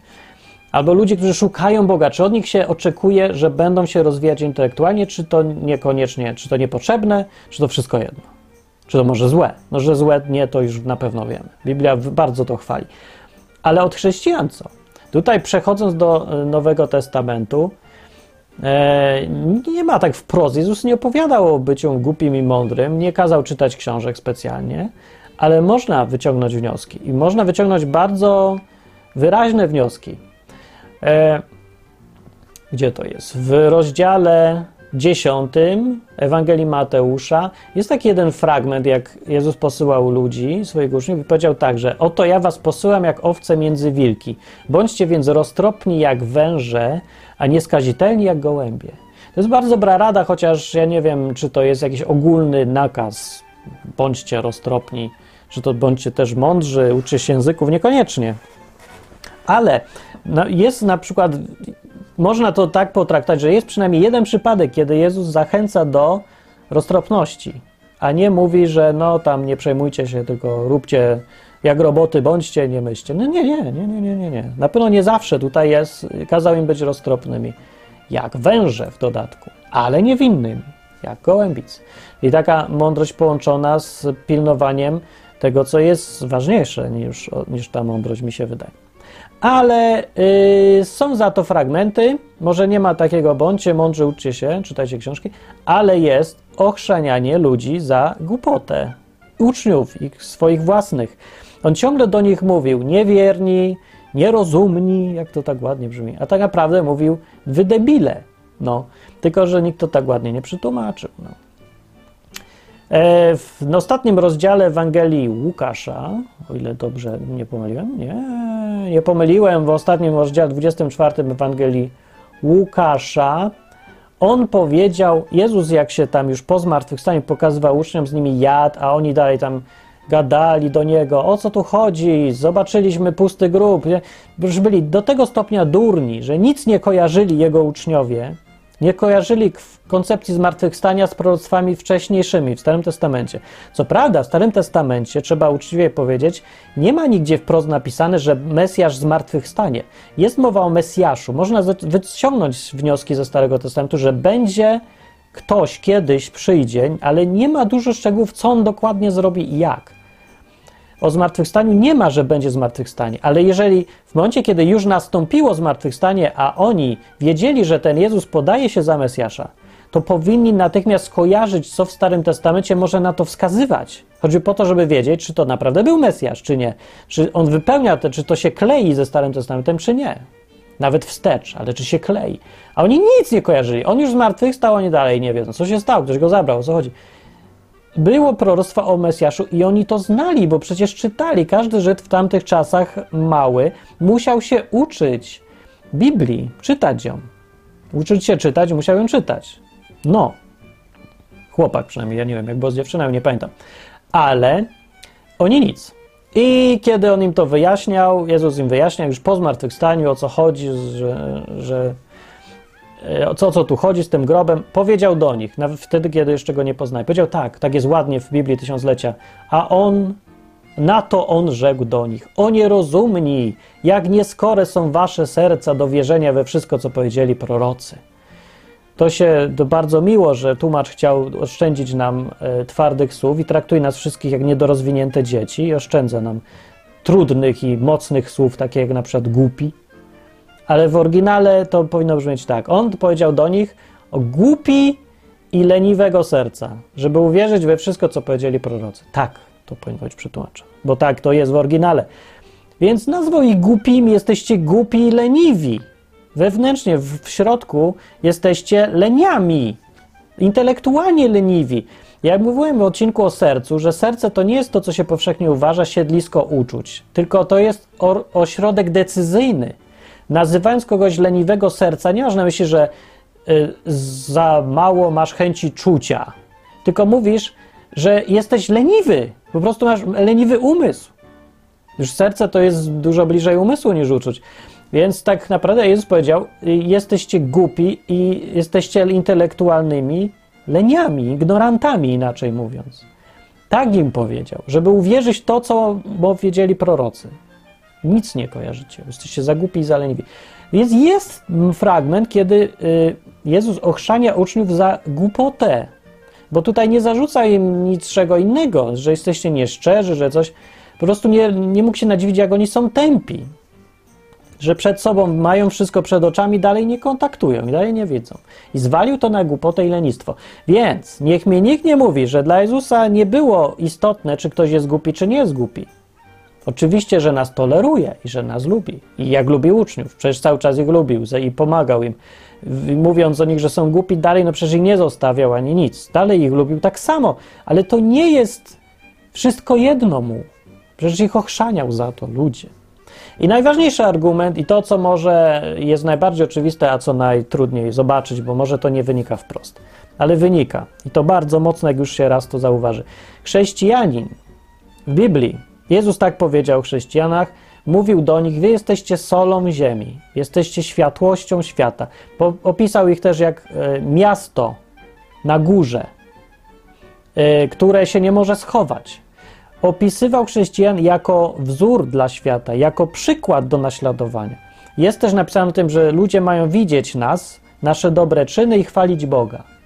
Albo ludzi, którzy szukają Boga, czy od nich się oczekuje, że będą się rozwijać intelektualnie, czy to niekoniecznie, czy to niepotrzebne, czy to wszystko jedno? Czy to może złe? No, że złe nie, to już na pewno wiemy. Biblia bardzo to chwali. Ale od chrześcijan co? Tutaj przechodząc do e, Nowego Testamentu, e, nie ma tak wprost. Jezus nie opowiadał o byciu głupim i mądrym, nie kazał czytać książek specjalnie, ale można wyciągnąć wnioski. I można wyciągnąć bardzo wyraźne wnioski. E, gdzie to jest? W rozdziale 10 Ewangelii Mateusza jest taki jeden fragment, jak Jezus posyłał ludzi, swoich uczniów, i powiedział tak, że oto ja was posyłam jak owce między wilki. Bądźcie więc roztropni jak węże, a nieskazitelni jak gołębie. To jest bardzo dobra rada, chociaż ja nie wiem, czy to jest jakiś ogólny nakaz. Bądźcie roztropni, czy to bądźcie też mądrzy, uczy się języków, niekoniecznie. Ale no, jest na przykład, można to tak potraktować, że jest przynajmniej jeden przypadek, kiedy Jezus zachęca do roztropności, a nie mówi, że no tam nie przejmujcie się, tylko róbcie jak roboty bądźcie, nie myślcie. No nie, nie, nie, nie, nie, nie, nie. Na pewno nie zawsze tutaj jest, kazał im być roztropnymi, jak węże w dodatku, ale niewinnymi, jak gołębic. I taka mądrość połączona z pilnowaniem tego, co jest ważniejsze niż, niż ta mądrość, mi się wydaje. Ale yy, są za to fragmenty, może nie ma takiego bądźcie, mądrze uczcie się, czytajcie książki, ale jest ochrzanianie ludzi za głupotę, uczniów ich swoich własnych. On ciągle do nich mówił niewierni, nierozumni, jak to tak ładnie brzmi, a tak naprawdę mówił wy debile, no, tylko, że nikt to tak ładnie nie przetłumaczył, no. E, w ostatnim rozdziale Ewangelii Łukasza, o ile dobrze nie pomyliłem, nie, nie pomyliłem, w ostatnim rozdziale 24 Ewangelii Łukasza, on powiedział, Jezus jak się tam już po zmartwychwstaniu pokazywał uczniom, z nimi jadł, a oni dalej tam gadali do niego, o co tu chodzi, zobaczyliśmy pusty grób, już byli do tego stopnia durni, że nic nie kojarzyli jego uczniowie, nie kojarzyli koncepcji zmartwychwstania z proroctwami wcześniejszymi w Starym Testamencie. Co prawda, w Starym Testamencie, trzeba uczciwie powiedzieć, nie ma nigdzie wprost napisane, że Mesjasz zmartwychwstanie. Jest mowa o Mesjaszu. Można wyciągnąć wnioski ze Starego Testamentu, że będzie ktoś kiedyś przyjdzie, ale nie ma dużo szczegółów, co on dokładnie zrobi i jak o zmartwychwstaniu nie ma, że będzie zmartwychwstanie, ale jeżeli w momencie, kiedy już nastąpiło zmartwychwstanie, a oni wiedzieli, że ten Jezus podaje się za Mesjasza, to powinni natychmiast kojarzyć, co w Starym Testamencie może na to wskazywać. Chodzi po to, żeby wiedzieć, czy to naprawdę był Mesjasz, czy nie. Czy on wypełnia to, czy to się klei ze Starym Testamentem, czy nie. Nawet wstecz, ale czy się klei. A oni nic nie kojarzyli. On już zmartwychwstał, oni dalej nie wiedzą, co się stało, ktoś go zabrał, o co chodzi było proroctwo o Mesjaszu i oni to znali, bo przecież czytali. Każdy Żyd w tamtych czasach mały musiał się uczyć Biblii, czytać ją. Uczyć się czytać, musiał ją czytać. No. Chłopak przynajmniej, ja nie wiem, jak było z dziewczyną, nie pamiętam. Ale oni nic. I kiedy on im to wyjaśniał, Jezus im wyjaśniał już po zmartwychwstaniu, o co chodzi, że, że co, co tu chodzi z tym grobem, powiedział do nich, nawet wtedy, kiedy jeszcze go nie poznali. Powiedział tak, tak jest ładnie w Biblii Tysiąclecia, a on, na to on rzekł do nich, o nierozumni, jak nieskore są wasze serca do wierzenia we wszystko, co powiedzieli prorocy. To się to bardzo miło, że tłumacz chciał oszczędzić nam e, twardych słów i traktuje nas wszystkich jak niedorozwinięte dzieci i oszczędza nam trudnych i mocnych słów, takie jak na przykład głupi ale w oryginale to powinno brzmieć tak. On powiedział do nich o głupi i leniwego serca, żeby uwierzyć we wszystko, co powiedzieli prorocy. Tak, to powinno być przetłumaczone, bo tak to jest w oryginale. Więc nazwał ich głupimi, jesteście głupi i leniwi. Wewnętrznie, w, w środku jesteście leniami, intelektualnie leniwi. Jak mówiłem w odcinku o sercu, że serce to nie jest to, co się powszechnie uważa, siedlisko uczuć, tylko to jest ośrodek decyzyjny Nazywając kogoś leniwego serca, nie masz na myśli, że y, za mało masz chęci czucia, tylko mówisz, że jesteś leniwy, po prostu masz leniwy umysł. Już serce to jest dużo bliżej umysłu niż uczuć. Więc tak naprawdę Jezus powiedział: Jesteście głupi i jesteście intelektualnymi leniami, ignorantami, inaczej mówiąc. Tak im powiedział, żeby uwierzyć to, co powiedzieli prorocy. Nic nie kojarzycie. Jesteście za głupi i za leniwi. Więc jest fragment, kiedy y, Jezus ochrzania uczniów za głupotę. Bo tutaj nie zarzuca im niczego innego, że jesteście nieszczerzy, że coś. Po prostu nie, nie mógł się nadziwić, jak oni są tępi. Że przed sobą mają wszystko przed oczami, dalej nie kontaktują i dalej nie wiedzą. I zwalił to na głupotę i lenistwo. Więc niech mnie nikt nie mówi, że dla Jezusa nie było istotne, czy ktoś jest głupi, czy nie jest głupi. Oczywiście, że nas toleruje i że nas lubi. I jak lubi uczniów, przecież cały czas ich lubił i pomagał im. Mówiąc o nich, że są głupi, dalej no przecież ich nie zostawiał ani nic. Dalej ich lubił tak samo, ale to nie jest wszystko jedno mu. Przecież ich ochrzaniał za to ludzie. I najważniejszy argument, i to, co może jest najbardziej oczywiste, a co najtrudniej zobaczyć, bo może to nie wynika wprost, ale wynika, i to bardzo mocno, jak już się raz to zauważy. Chrześcijanin w Biblii Jezus tak powiedział chrześcijanach, mówił do nich: Wy jesteście solą ziemi, jesteście światłością świata. Opisał ich też jak e, miasto na górze, e, które się nie może schować. opisywał chrześcijan jako wzór dla świata, jako przykład do naśladowania. Jest też napisane o tym, że ludzie mają widzieć nas, nasze dobre czyny i chwalić Boga.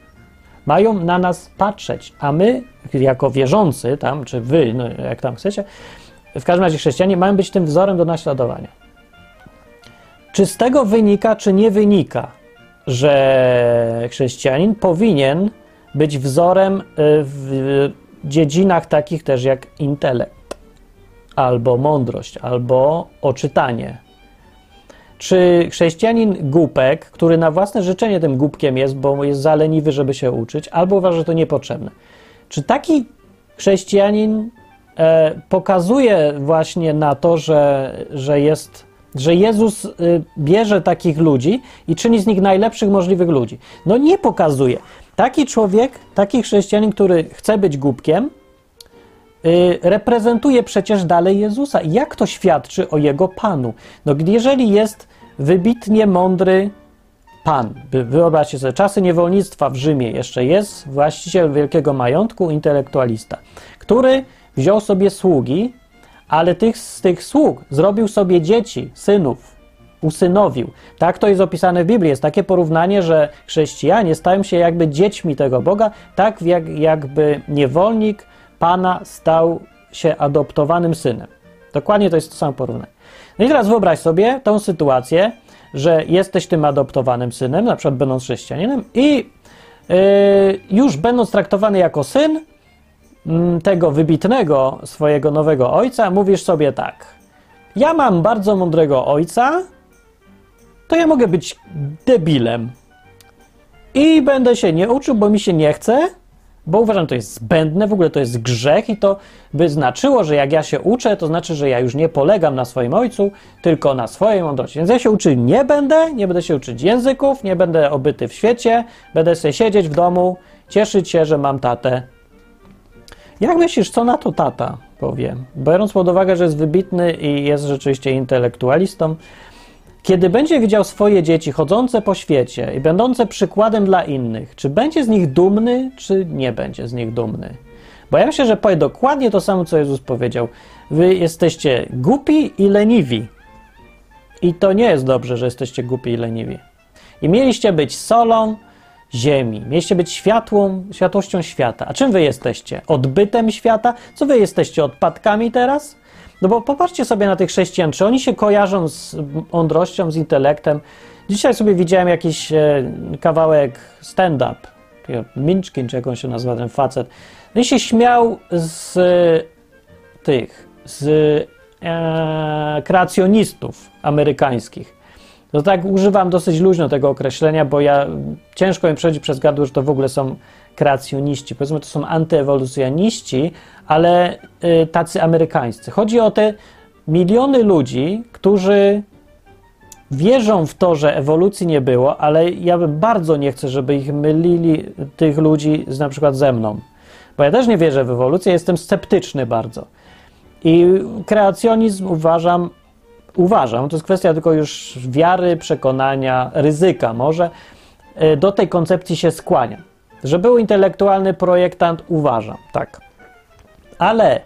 Mają na nas patrzeć, a my, jako wierzący, tam, czy wy, no, jak tam chcecie, w każdym razie chrześcijanie, mają być tym wzorem do naśladowania. Czy z tego wynika, czy nie wynika, że chrześcijanin powinien być wzorem y, w dziedzinach takich też jak intelekt, albo mądrość, albo oczytanie. Czy chrześcijanin głupek, który na własne życzenie tym głupkiem jest, bo jest zaleniwy, żeby się uczyć, albo uważa, że to niepotrzebne. Czy taki chrześcijanin e, pokazuje właśnie na to, że, że jest że Jezus y, bierze takich ludzi i czyni z nich najlepszych możliwych ludzi. No nie pokazuje. Taki człowiek, taki chrześcijanin, który chce być głupkiem, y, reprezentuje przecież dalej Jezusa. Jak to świadczy o jego Panu? No jeżeli jest wybitnie mądry Pan, wyobraźcie sobie, czasy niewolnictwa w Rzymie jeszcze jest właściciel wielkiego majątku, intelektualista, który wziął sobie sługi, ale tych, z tych sług zrobił sobie dzieci, synów, usynowił. Tak to jest opisane w Biblii. Jest takie porównanie, że chrześcijanie stają się jakby dziećmi tego Boga, tak jak, jakby niewolnik Pana stał się adoptowanym synem. Dokładnie to jest to samo porównanie. No i teraz wyobraź sobie tą sytuację, że jesteś tym adoptowanym synem, na przykład będąc chrześcijaninem i yy, już będąc traktowany jako syn, Mm, tego wybitnego swojego nowego ojca, mówisz sobie tak: Ja mam bardzo mądrego ojca, to ja mogę być debilem. I będę się nie uczył, bo mi się nie chce, bo uważam, że to jest zbędne, w ogóle to jest grzech i to by znaczyło, że jak ja się uczę, to znaczy, że ja już nie polegam na swoim ojcu, tylko na swojej mądrości. Więc ja się uczyć nie będę, nie będę się uczyć języków, nie będę obyty w świecie, będę sobie siedzieć w domu, cieszyć się, że mam tatę jak myślisz, co na to tata powie? Biorąc pod uwagę, że jest wybitny i jest rzeczywiście intelektualistą, kiedy będzie widział swoje dzieci chodzące po świecie i będące przykładem dla innych, czy będzie z nich dumny, czy nie będzie z nich dumny? Bo ja myślę, że powie dokładnie to samo, co Jezus powiedział. Wy jesteście głupi i leniwi. I to nie jest dobrze, że jesteście głupi i leniwi. I mieliście być solą, ziemi. Mieliście być światłą, światłością świata. A czym wy jesteście? Odbytem świata? Co wy jesteście? Odpadkami teraz? No bo popatrzcie sobie na tych chrześcijan, czy oni się kojarzą z mądrością, z intelektem. Dzisiaj sobie widziałem jakiś e, kawałek stand-up, Minczkin, czy jak on się nazywa, ten facet. No i się śmiał z e, tych, z e, kreacjonistów amerykańskich. No tak używam dosyć luźno tego określenia, bo ja ciężko mi przejść przez gardło, że to w ogóle są kreacjoniści. Powiedzmy, to są antyewolucjoniści, ale y, tacy amerykańscy. Chodzi o te miliony ludzi, którzy wierzą w to, że ewolucji nie było, ale ja bardzo nie chcę, żeby ich mylili, tych ludzi z, na przykład ze mną. Bo ja też nie wierzę w ewolucję, jestem sceptyczny bardzo. I kreacjonizm uważam uważam, to jest kwestia tylko już wiary, przekonania, ryzyka może, e, do tej koncepcji się skłaniam. Że był intelektualny projektant, uważam, tak. Ale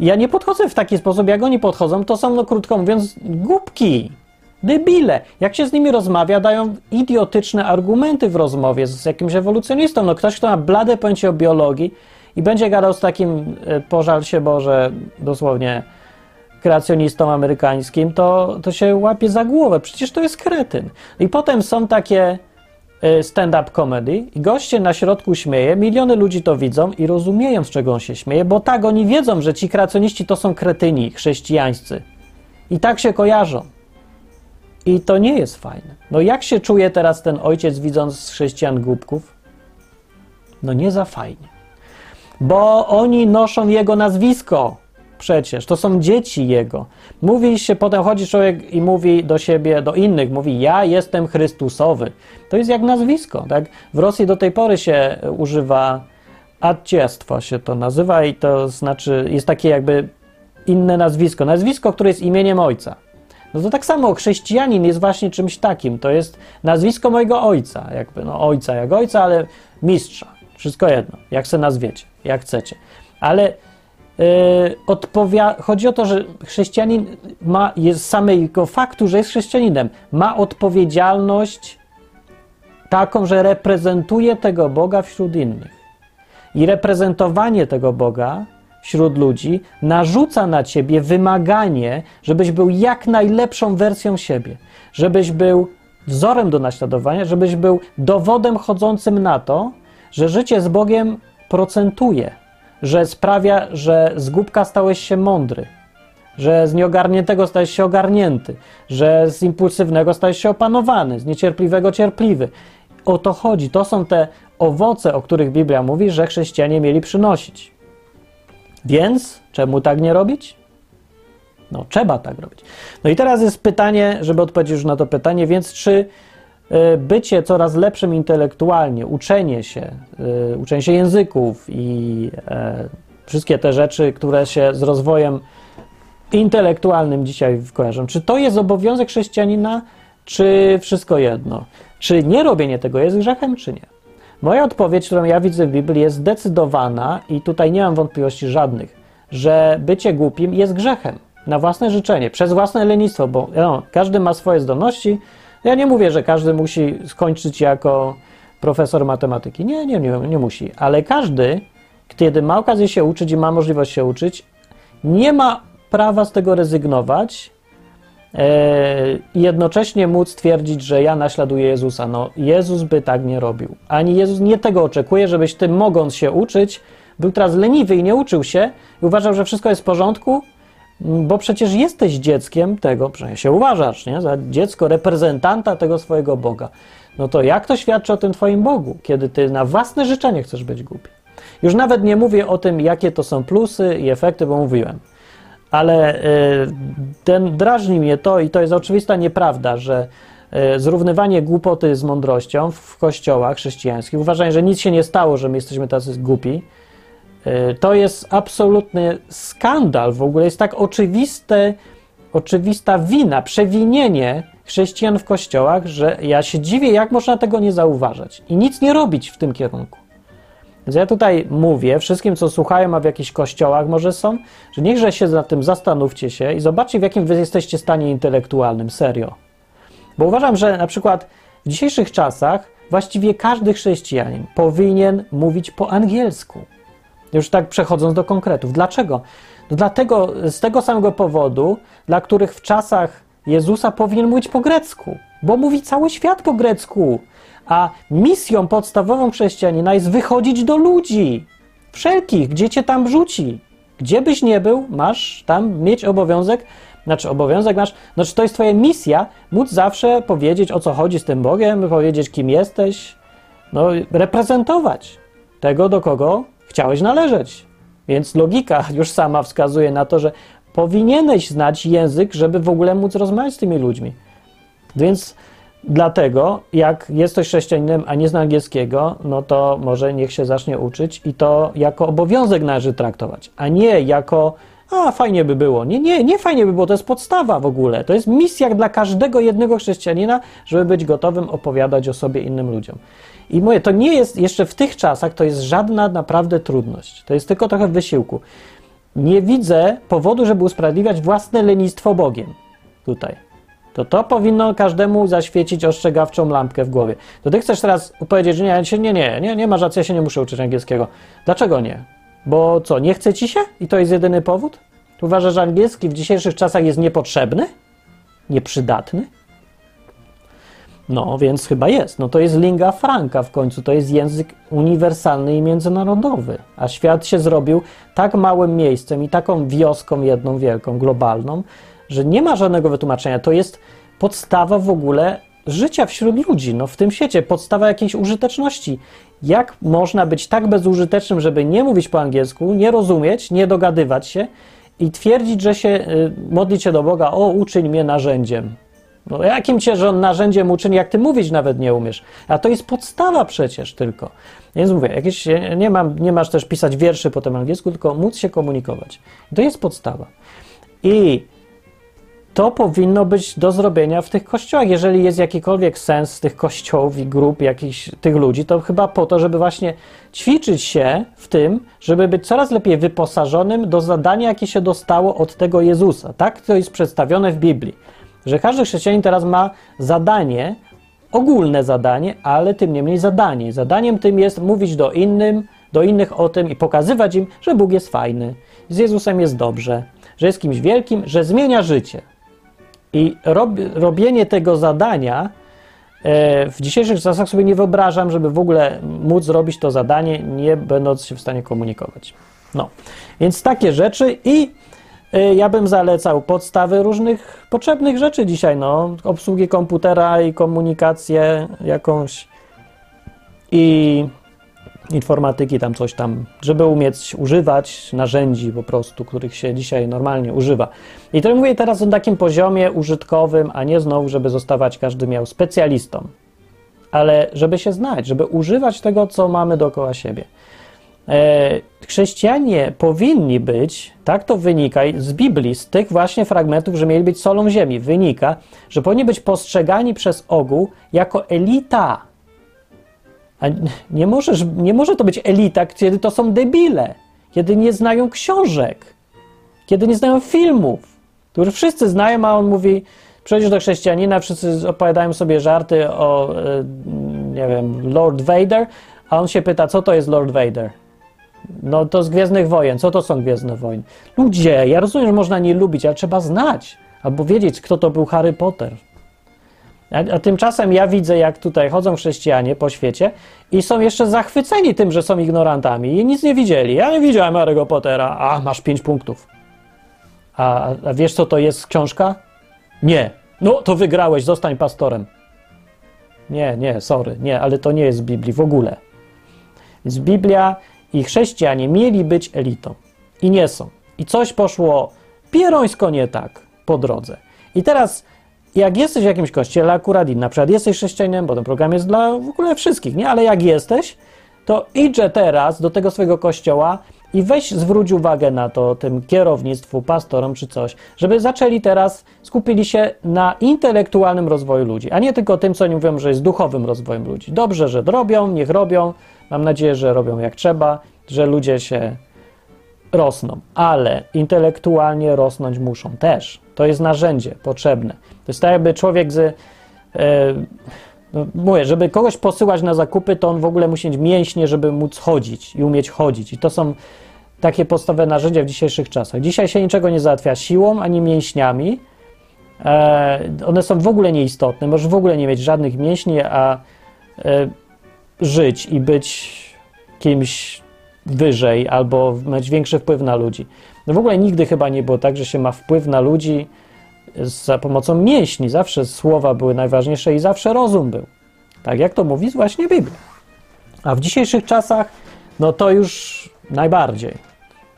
ja nie podchodzę w taki sposób, jak oni podchodzą, to są, no krótko mówiąc, głupki, debile. Jak się z nimi rozmawia, dają idiotyczne argumenty w rozmowie z jakimś ewolucjonistą. No ktoś, kto ma blade pojęcie o biologii i będzie gadał z takim, e, pożal się Boże, dosłownie kreacjonistom amerykańskim, to, to się łapie za głowę. Przecież to jest kretyn. I potem są takie stand-up comedy i goście na środku śmieje, miliony ludzi to widzą i rozumieją, z czego on się śmieje, bo tak oni wiedzą, że ci kreacjoniści to są kretyni chrześcijańscy. I tak się kojarzą. I to nie jest fajne. No jak się czuje teraz ten ojciec, widząc chrześcijan głupków? No nie za fajnie. Bo oni noszą jego nazwisko. Przecież to są dzieci jego. Mówi się, potem chodzi człowiek i mówi do siebie, do innych, mówi: Ja jestem Chrystusowy. To jest jak nazwisko, tak? W Rosji do tej pory się używa atciestwo się to nazywa i to znaczy jest takie jakby inne nazwisko. Nazwisko, które jest imieniem ojca. No to tak samo chrześcijanin jest właśnie czymś takim. To jest nazwisko mojego ojca, jakby no ojca jak ojca, ale mistrza. Wszystko jedno, jak se nazwiecie, jak chcecie. Ale Odpowia- chodzi o to, że chrześcijanin ma, jest samego faktu, że jest chrześcijaninem, ma odpowiedzialność taką, że reprezentuje tego Boga wśród innych. I reprezentowanie tego Boga wśród ludzi narzuca na ciebie wymaganie, żebyś był jak najlepszą wersją siebie, żebyś był wzorem do naśladowania, żebyś był dowodem chodzącym na to, że życie z Bogiem procentuje, że sprawia, że z głupka stałeś się mądry, że z nieogarniętego stałeś się ogarnięty, że z impulsywnego stałeś się opanowany, z niecierpliwego cierpliwy. O to chodzi. To są te owoce, o których Biblia mówi, że chrześcijanie mieli przynosić. Więc czemu tak nie robić? No, trzeba tak robić. No i teraz jest pytanie, żeby odpowiedzieć już na to pytanie, więc czy bycie coraz lepszym intelektualnie, uczenie się, y, uczenie się języków i e, wszystkie te rzeczy, które się z rozwojem intelektualnym dzisiaj kojarzą, czy to jest obowiązek chrześcijanina, czy wszystko jedno? Czy nie robienie tego jest grzechem, czy nie? Moja odpowiedź, którą ja widzę w Biblii, jest zdecydowana i tutaj nie mam wątpliwości żadnych, że bycie głupim jest grzechem na własne życzenie, przez własne lenistwo, bo no, każdy ma swoje zdolności. Ja nie mówię, że każdy musi skończyć jako profesor matematyki. Nie, nie, nie, nie musi, ale każdy, kiedy ma okazję się uczyć i ma możliwość się uczyć, nie ma prawa z tego rezygnować i jednocześnie móc twierdzić, że ja naśladuję Jezusa. No, Jezus by tak nie robił. Ani Jezus nie tego oczekuje, żebyś ty, mogąc się uczyć, był teraz leniwy i nie uczył się i uważał, że wszystko jest w porządku, bo przecież jesteś dzieckiem tego, przynajmniej się uważasz, nie? za dziecko reprezentanta tego swojego Boga. No to jak to świadczy o tym Twoim Bogu, kiedy Ty na własne życzenie chcesz być głupi? Już nawet nie mówię o tym, jakie to są plusy i efekty, bo mówiłem ale y, ten drażni mnie to i to jest oczywista nieprawda, że y, zrównywanie głupoty z mądrością w kościołach chrześcijańskich, uważanie, że nic się nie stało, że my jesteśmy tacy głupi, to jest absolutny skandal. W ogóle jest tak oczywiste, oczywista wina, przewinienie chrześcijan w kościołach, że ja się dziwię, jak można tego nie zauważać i nic nie robić w tym kierunku. Więc ja tutaj mówię wszystkim, co słuchają, a w jakichś kościołach może są, że niechże się nad tym zastanówcie się i zobaczcie, w jakim wy jesteście stanie intelektualnym, serio. Bo uważam, że na przykład w dzisiejszych czasach właściwie każdy chrześcijanin powinien mówić po angielsku. Już tak przechodząc do konkretów. Dlaczego? No dlatego, z tego samego powodu, dla których w czasach Jezusa powinien mówić po grecku, bo mówi cały świat po grecku. A misją podstawową chrześcijanina jest wychodzić do ludzi. Wszelkich, gdzie cię tam wrzuci. Gdzie byś nie był, masz tam mieć obowiązek, znaczy obowiązek masz, znaczy to jest twoja misja, móc zawsze powiedzieć o co chodzi z tym Bogiem, powiedzieć kim jesteś, no reprezentować tego, do kogo chciałeś należeć. Więc logika już sama wskazuje na to, że powinieneś znać język, żeby w ogóle móc rozmawiać z tymi ludźmi. Więc Dlatego, jak jesteś chrześcijaninem, a nie zna angielskiego, no to może niech się zacznie uczyć i to jako obowiązek należy traktować, a nie jako a fajnie by było. Nie, nie, nie fajnie by było, to jest podstawa w ogóle. To jest misja dla każdego jednego chrześcijanina, żeby być gotowym opowiadać o sobie innym ludziom. I mówię, to nie jest jeszcze w tych czasach, to jest żadna naprawdę trudność. To jest tylko trochę wysiłku. Nie widzę powodu, żeby usprawiedliwiać własne lenistwo Bogiem tutaj to to powinno każdemu zaświecić ostrzegawczą lampkę w głowie. To ty chcesz teraz powiedzieć, że nie, nie, nie, nie, nie masz racji, ja się nie muszę uczyć angielskiego. Dlaczego nie? Bo co, nie chce ci się? I to jest jedyny powód? Uważasz, że angielski w dzisiejszych czasach jest niepotrzebny? Nieprzydatny? No, więc chyba jest. No to jest lingua franca w końcu, to jest język uniwersalny i międzynarodowy. A świat się zrobił tak małym miejscem i taką wioską jedną wielką, globalną, że nie ma żadnego wytłumaczenia. To jest podstawa w ogóle życia wśród ludzi, no w tym świecie, podstawa jakiejś użyteczności. Jak można być tak bezużytecznym, żeby nie mówić po angielsku, nie rozumieć, nie dogadywać się i twierdzić, że się y, modlić się do Boga, o uczyń mnie narzędziem. No jakim cię że on narzędziem uczyni, jak ty mówić nawet nie umiesz? A to jest podstawa przecież tylko. Więc mówię, jakieś, nie, mam, nie masz też pisać wierszy po tym angielsku, tylko móc się komunikować. To jest podstawa. I to powinno być do zrobienia w tych kościołach. Jeżeli jest jakikolwiek sens tych kościołów i grup jakichś tych ludzi, to chyba po to, żeby właśnie ćwiczyć się w tym, żeby być coraz lepiej wyposażonym do zadania, jakie się dostało od tego Jezusa. Tak to jest przedstawione w Biblii. Że każdy chrześcijanin teraz ma zadanie, ogólne zadanie, ale tym niemniej zadanie. Zadaniem tym jest mówić do innym, do innych o tym i pokazywać im, że Bóg jest fajny, z Jezusem jest dobrze, że jest kimś wielkim, że zmienia życie. I rob, robienie tego zadania e, w dzisiejszych czasach sobie nie wyobrażam, żeby w ogóle móc zrobić to zadanie, nie będąc się w stanie komunikować. No, więc takie rzeczy i e, ja bym zalecał podstawy różnych potrzebnych rzeczy dzisiaj, no, obsługi komputera i komunikację jakąś. I informatyki, tam coś tam, żeby umieć używać narzędzi po prostu, których się dzisiaj normalnie używa. I to mówię teraz o takim poziomie użytkowym, a nie znowu, żeby zostawać każdy miał specjalistą, ale żeby się znać, żeby używać tego, co mamy dookoła siebie. E, chrześcijanie powinni być, tak to wynika z Biblii, z tych właśnie fragmentów, że mieli być solą ziemi, wynika, że powinni być postrzegani przez ogół jako elita, nie, możesz, nie może to być elita, kiedy to są debile, kiedy nie znają książek, kiedy nie znają filmów, które wszyscy znają, a on mówi, przejdziesz do chrześcijanina, wszyscy opowiadają sobie żarty o, e, nie wiem, Lord Vader, a on się pyta, co to jest Lord Vader? No to z Gwiezdnych Wojen. Co to są Gwiezdne Wojny? Ludzie, ja rozumiem, że można nie lubić, ale trzeba znać albo wiedzieć, kto to był Harry Potter. A, a, tymczasem ja widzę, jak tutaj chodzą chrześcijanie po świecie i są jeszcze zachwyceni tym, że są ignorantami i nic nie widzieli. Ja nie widziałem Harry'ego Pottera. A, masz pięć punktów. A, a wiesz, co to jest książka? Nie. No, to wygrałeś, zostań pastorem. Nie, nie, sorry, nie, ale to nie jest z Biblii w ogóle. Więc Biblia i chrześcijanie mieli być elitą i nie są. I coś poszło pierońsko nie tak po drodze. I teraz jak jesteś w jakimś kościele, akurat i na przykład jesteś chrześcijaninem, bo ten program jest dla w ogóle wszystkich, nie? Ale jak jesteś, to idźże teraz do tego swojego kościoła i weź zwróć uwagę na to tym kierownictwu, pastorom czy coś, żeby zaczęli teraz, skupili się na intelektualnym rozwoju ludzi, a nie tylko tym, co oni mówią, że jest duchowym rozwojem ludzi. Dobrze, że robią, niech robią, mam nadzieję, że robią jak trzeba, że ludzie się rosną, ale intelektualnie rosnąć muszą też. To jest narzędzie potrzebne. To jest tak, jakby człowiek z. E, no, mówię, żeby kogoś posyłać na zakupy, to on w ogóle musi mieć mięśnie, żeby móc chodzić i umieć chodzić. I to są takie podstawowe narzędzia w dzisiejszych czasach. Dzisiaj się niczego nie załatwia siłą ani mięśniami. E, one są w ogóle nieistotne. Możesz w ogóle nie mieć żadnych mięśni, a e, żyć i być kimś wyżej albo mieć większy wpływ na ludzi. No w ogóle nigdy chyba nie było tak, że się ma wpływ na ludzi za pomocą mięśni. Zawsze słowa były najważniejsze i zawsze rozum był. Tak jak to mówi właśnie Biblia. A w dzisiejszych czasach, no to już najbardziej.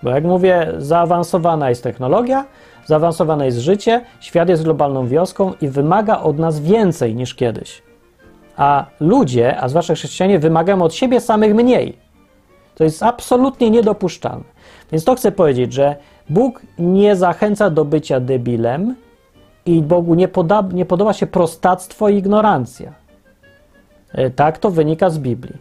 Bo jak mówię, zaawansowana jest technologia, zaawansowane jest życie, świat jest globalną wioską i wymaga od nas więcej niż kiedyś. A ludzie, a zwłaszcza chrześcijanie, wymagają od siebie samych mniej. To jest absolutnie niedopuszczalne. Więc to chcę powiedzieć, że Bóg nie zachęca do bycia debilem i Bogu nie, poda, nie podoba się prostactwo i ignorancja. E, tak to wynika z Biblii.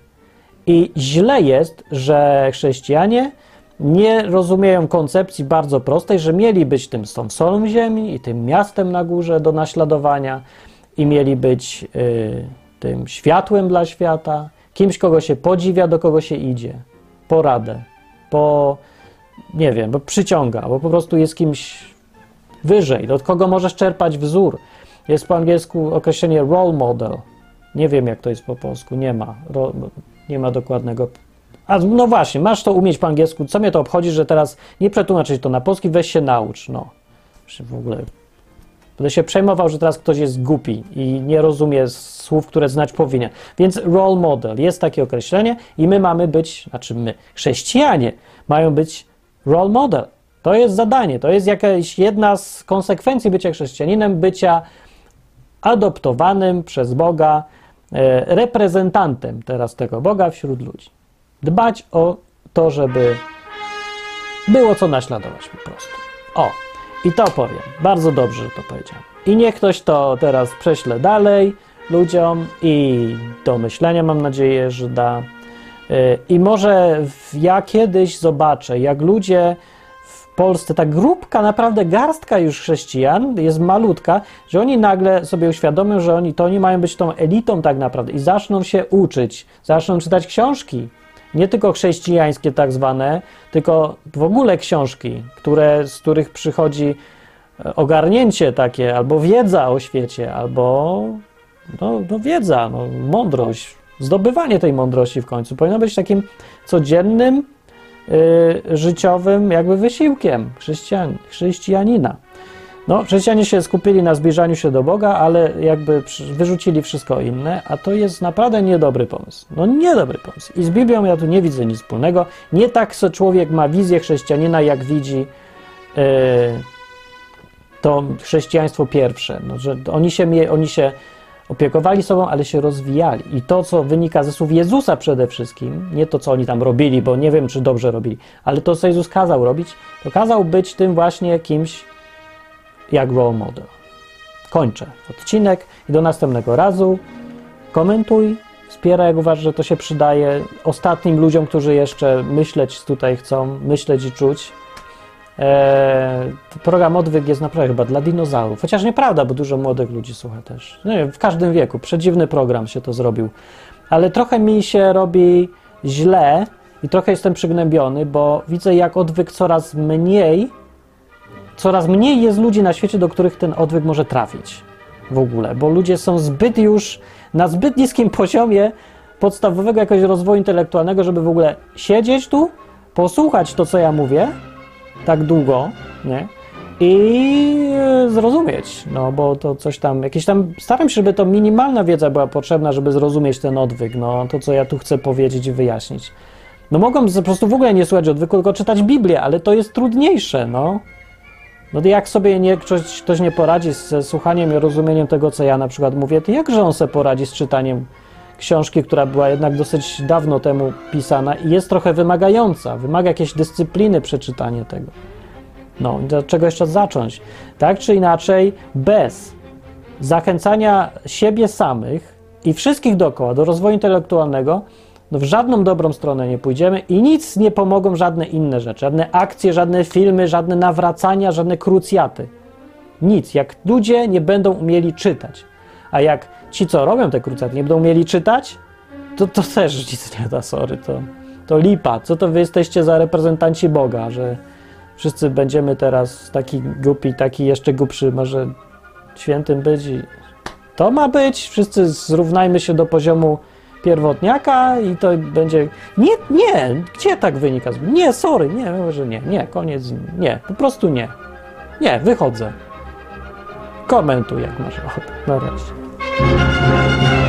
I źle jest, że chrześcijanie nie rozumieją koncepcji bardzo prostej, że mieli być tym tą solą ziemi i tym miastem na górze do naśladowania i mieli być y, tym światłem dla świata, kimś, kogo się podziwia, do kogo się idzie poradę, po, nie wiem, bo przyciąga, bo po prostu jest kimś wyżej, od kogo możesz czerpać wzór. Jest po angielsku określenie role model. Nie wiem, jak to jest po polsku, nie ma, ro, nie ma dokładnego. A no właśnie, masz to umieć po angielsku, co mnie to obchodzi, że teraz nie przetłumaczyć to na polski, weź się naucz, no. W ogóle Będę się przejmował, że teraz ktoś jest głupi i nie rozumie słów, które znać powinien. Więc role model jest takie określenie i my mamy być, znaczy my, chrześcijanie, mają być role model. To jest zadanie, to jest jakaś jedna z konsekwencji bycia chrześcijaninem, bycia adoptowanym przez Boga, e, reprezentantem teraz tego Boga wśród ludzi. Dbać o to, żeby było co naśladować po prostu. O, I to powiem. Bardzo dobrze że to powiedziałem. I niech ktoś to teraz prześle dalej ludziom i do myślenia mam nadzieję, że da. Y, I może ja kiedyś zobaczę, jak ludzie w Polsce, ta grupka, naprawdę garstka już chrześcijan, jest malutka, że oni nagle sobie uświadomią, że oni, to oni mają być tą elitą tak naprawdę i zaczną się uczyć, zaczną czytać książki. Nie tylko chrześcijańskie tak zwane, tylko w ogóle książki, które, z których przychodzi e, ogarnięcie takie, albo wiedza o świecie, albo no, no wiedza, no, mądrość, zdobywanie tej mądrości w końcu powinno być takim codziennym, y, życiowym jakby wysiłkiem chrześcijan, chrześcijanina. No, chrześcijanie się skupili na zbliżaniu się do Boga, ale jakby wyrzucili wszystko inne, a to jest naprawdę niedobry pomysł. No, niedobry pomysł. I z Biblią ja tu nie widzę nic wspólnego. Nie tak so człowiek ma wizję chrześcijanina, jak widzi y, to chrześcijaństwo pierwsze. No, że oni się, oni się opiekowali sobą, ale się rozwijali. I to, co wynika ze słów Jezusa przede wszystkim, nie to, co oni tam robili, bo nie wiem, czy dobrze robili, ale to, co Jezus kazał robić, to kazał być tym właśnie kimś jak role model. Kończę odcinek i do następnego razu. Komentuj, wspieraj, jak uważasz, że to się przydaje ostatnim ludziom, którzy jeszcze myśleć tutaj chcą, myśleć i czuć. Eee, program Odwyk jest naprawdę chyba dla dinozaurów. Chociaż nieprawda, bo dużo młodych ludzi słucha też. Nie wiem, w każdym wieku. Przedziwny program się to zrobił. Ale trochę mi się robi źle i trochę jestem przygnębiony, bo widzę, jak odwyk coraz mniej, coraz mniej jest ludzi na świecie, do których ten odwyk może trafić w ogóle, bo ludzie są zbyt już na zbyt niskim poziomie podstawowego jakiegoś rozwoju intelektualnego, żeby w ogóle siedzieć tu, posłuchać to, co ja mówię, tak długo, nie? I e, zrozumieć, no bo to coś tam, jakieś tam, staram się, żeby to minimalna wiedza była potrzebna, żeby zrozumieć ten odwyk, no to, co ja tu chcę powiedzieć i wyjaśnić. No mogą po prostu w ogóle nie słuchać odwyku, tylko czytać Biblię, ale to jest trudniejsze, no. No jak sobie nie, ktoś, ktoś nie poradzi ze słuchaniem i rozumieniem tego, co ja na przykład mówię, to jakże on sobie poradzi z czytaniem książki, która była jednak dosyć dawno temu pisana i jest trochę wymagająca, wymaga jakiejś dyscypliny przeczytanie tego. No, do czego jeszcze zacząć? Tak czy inaczej, bez zachęcania siebie samych i wszystkich dookoła do rozwoju intelektualnego, no w żadną dobrą stronę nie pójdziemy i nic nie pomogą żadne inne rzeczy, żadne akcje, żadne filmy, żadne nawracania, żadne krucjaty. Nic. Jak ludzie nie będą umieli czytać, a jak ci, co robią te krucjaty, nie będą umieli czytać, to, to też nic nie da, sorry, to, to lipa. Co to wy jesteście za reprezentanci Boga, że wszyscy będziemy teraz taki głupi, taki jeszcze głupszy, może świętym być i to ma być, wszyscy zrównajmy się do poziomu pierwotniaka i to będzie... Nie, nie, gdzie tak wynika? Nie, sorry, nie, może nie, nie, koniec, nie, po prostu nie. Nie, wychodzę. Komentuj, jak masz ochotę. Na razie.